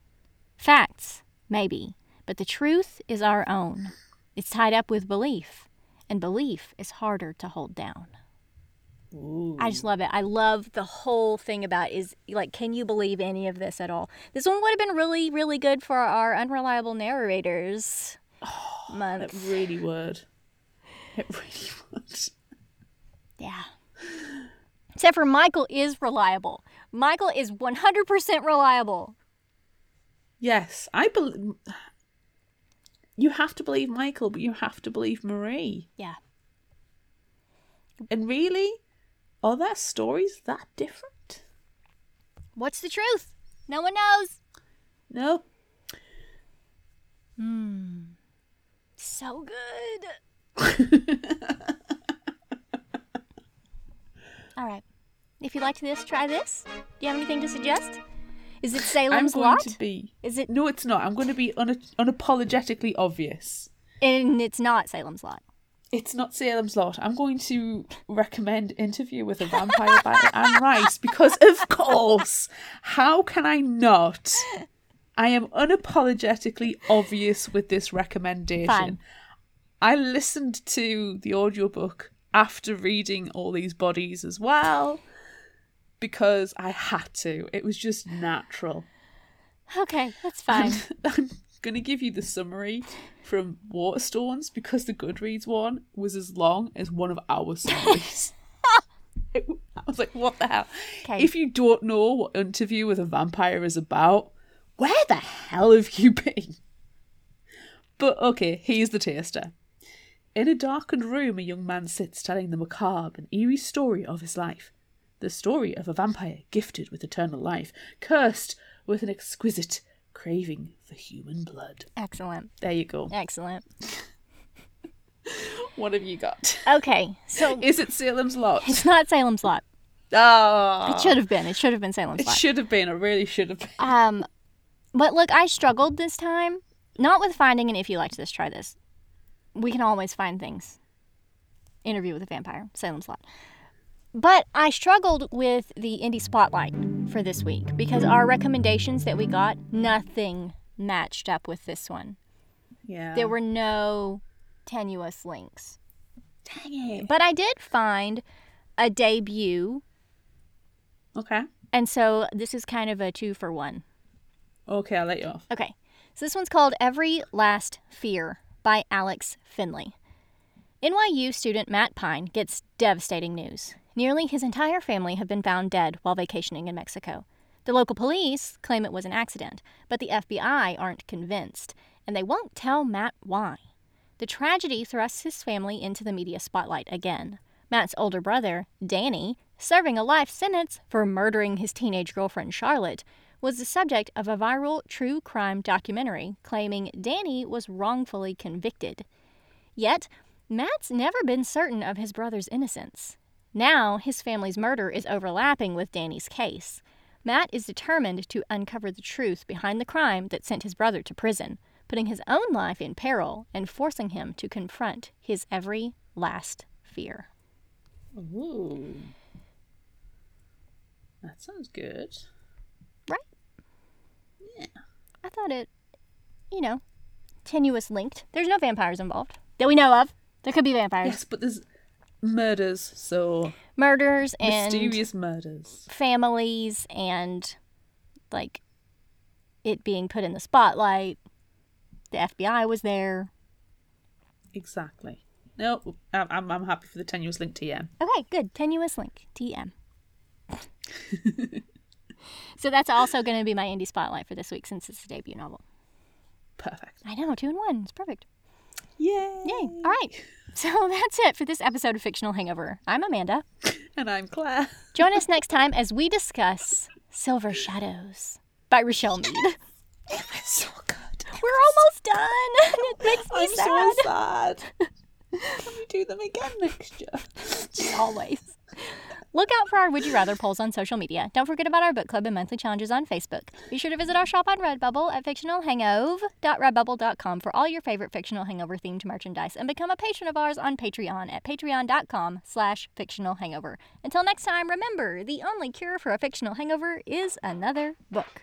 Facts, maybe, but the truth is our own. It's tied up with belief, and belief is harder to hold down. Ooh. I just love it. I love the whole thing about is like, can you believe any of this at all? This one would have been really, really good for our unreliable narrators oh, It month. really would. It really would. Yeah. Except for Michael is reliable. Michael is 100% reliable. Yes, I believe. You have to believe Michael, but you have to believe Marie. Yeah. And really, are their stories that different? What's the truth? No one knows. No. Hmm. So good. All right. If you liked this, try this. Do you have anything to suggest? Is it Salem's I'm going Lot? to be. Is it? No, it's not. I'm going to be un- unapologetically obvious. And it's not Salem's Lot. It's not Salem's Lot. I'm going to recommend Interview with a Vampire by Anne Rice because, of course, how can I not? I am unapologetically obvious with this recommendation. Fine. I listened to the audiobook after reading all these bodies as well because I had to. It was just natural. Okay, that's fine. I'm going to give you the summary from Waterstones because the Goodreads one was as long as one of our summaries. I was like, what the hell? Okay. If you don't know what Interview with a Vampire is about, where the hell have you been? But okay, here's the taster. In a darkened room, a young man sits telling the macabre and eerie story of his life. The story of a vampire gifted with eternal life, cursed with an exquisite craving for human blood. Excellent. There you go. Excellent. What have you got? Okay, so Is it Salem's Lot? it's not Salem's Lot. Ah, It should have been. It should have been Salem's it Lot. should have been. It really should have been. Um, but look, I struggled this time, not with finding an if you liked this, try this. We can always find things. Interview with a Vampire, Salem's Lot. But I struggled with the indie spotlight for this week because our recommendations that we got, nothing matched up with this one. Yeah. There were no tenuous links. Dang it. But I did find a debut, Okay. and so this is kind of a two for one. Okay, I'll let you off. Okay, so this one's called Every Last Fear by Alex Finlay. NYU student Matt Pine gets devastating news. Nearly his entire family have been found dead while vacationing in Mexico. The local police claim it was an accident, but the FBI aren't convinced, and they won't tell Matt why. The tragedy thrusts his family into the media spotlight again. Matt's older brother, Danny, serving a life sentence for murdering his teenage girlfriend Charlotte, was the subject of a viral true crime documentary claiming Danny was wrongfully convicted. Yet, Matt's never been certain of his brother's innocence. Now, his family's murder is overlapping with Danny's case. Matt is determined to uncover the truth behind the crime that sent his brother to prison, putting his own life in peril and forcing him to confront his every last fear. Ooh. That sounds good. I thought it, you know, tenuous linked. There's no vampires involved that we know of. There could be vampires. Yes, but there's murders, so Murders and mysterious murders. families and like it being put in the spotlight. The FBI was there. Exactly. No, I'm, I'm I'm happy for the tenuous link TM. Okay, good. Tenuous link. TM. so that's also going to be my indie spotlight for this week since it's a debut novel. Perfect. I know, two in one. It's perfect. Yay! Yay. All right. So that's it for this episode of Fictional Hangover. I'm Amanda. And I'm Claire. Join us next time as we discuss Silver Shadows by Richelle Mead. It was so good. We're almost done. It makes me I'm sad. so sad. Can we do them again next year? Always. Look out for our Would You Rather polls on social media. Don't forget about our book club and monthly challenges on Facebook. Be sure to visit our shop on Redbubble at fictionalhangover.redbubble.com for all your favorite fictional hangover themed merchandise and become a patron of ours on Patreon at patreon.com slash fictional hangover. Until next time, remember, the only cure for a fictional hangover is another book.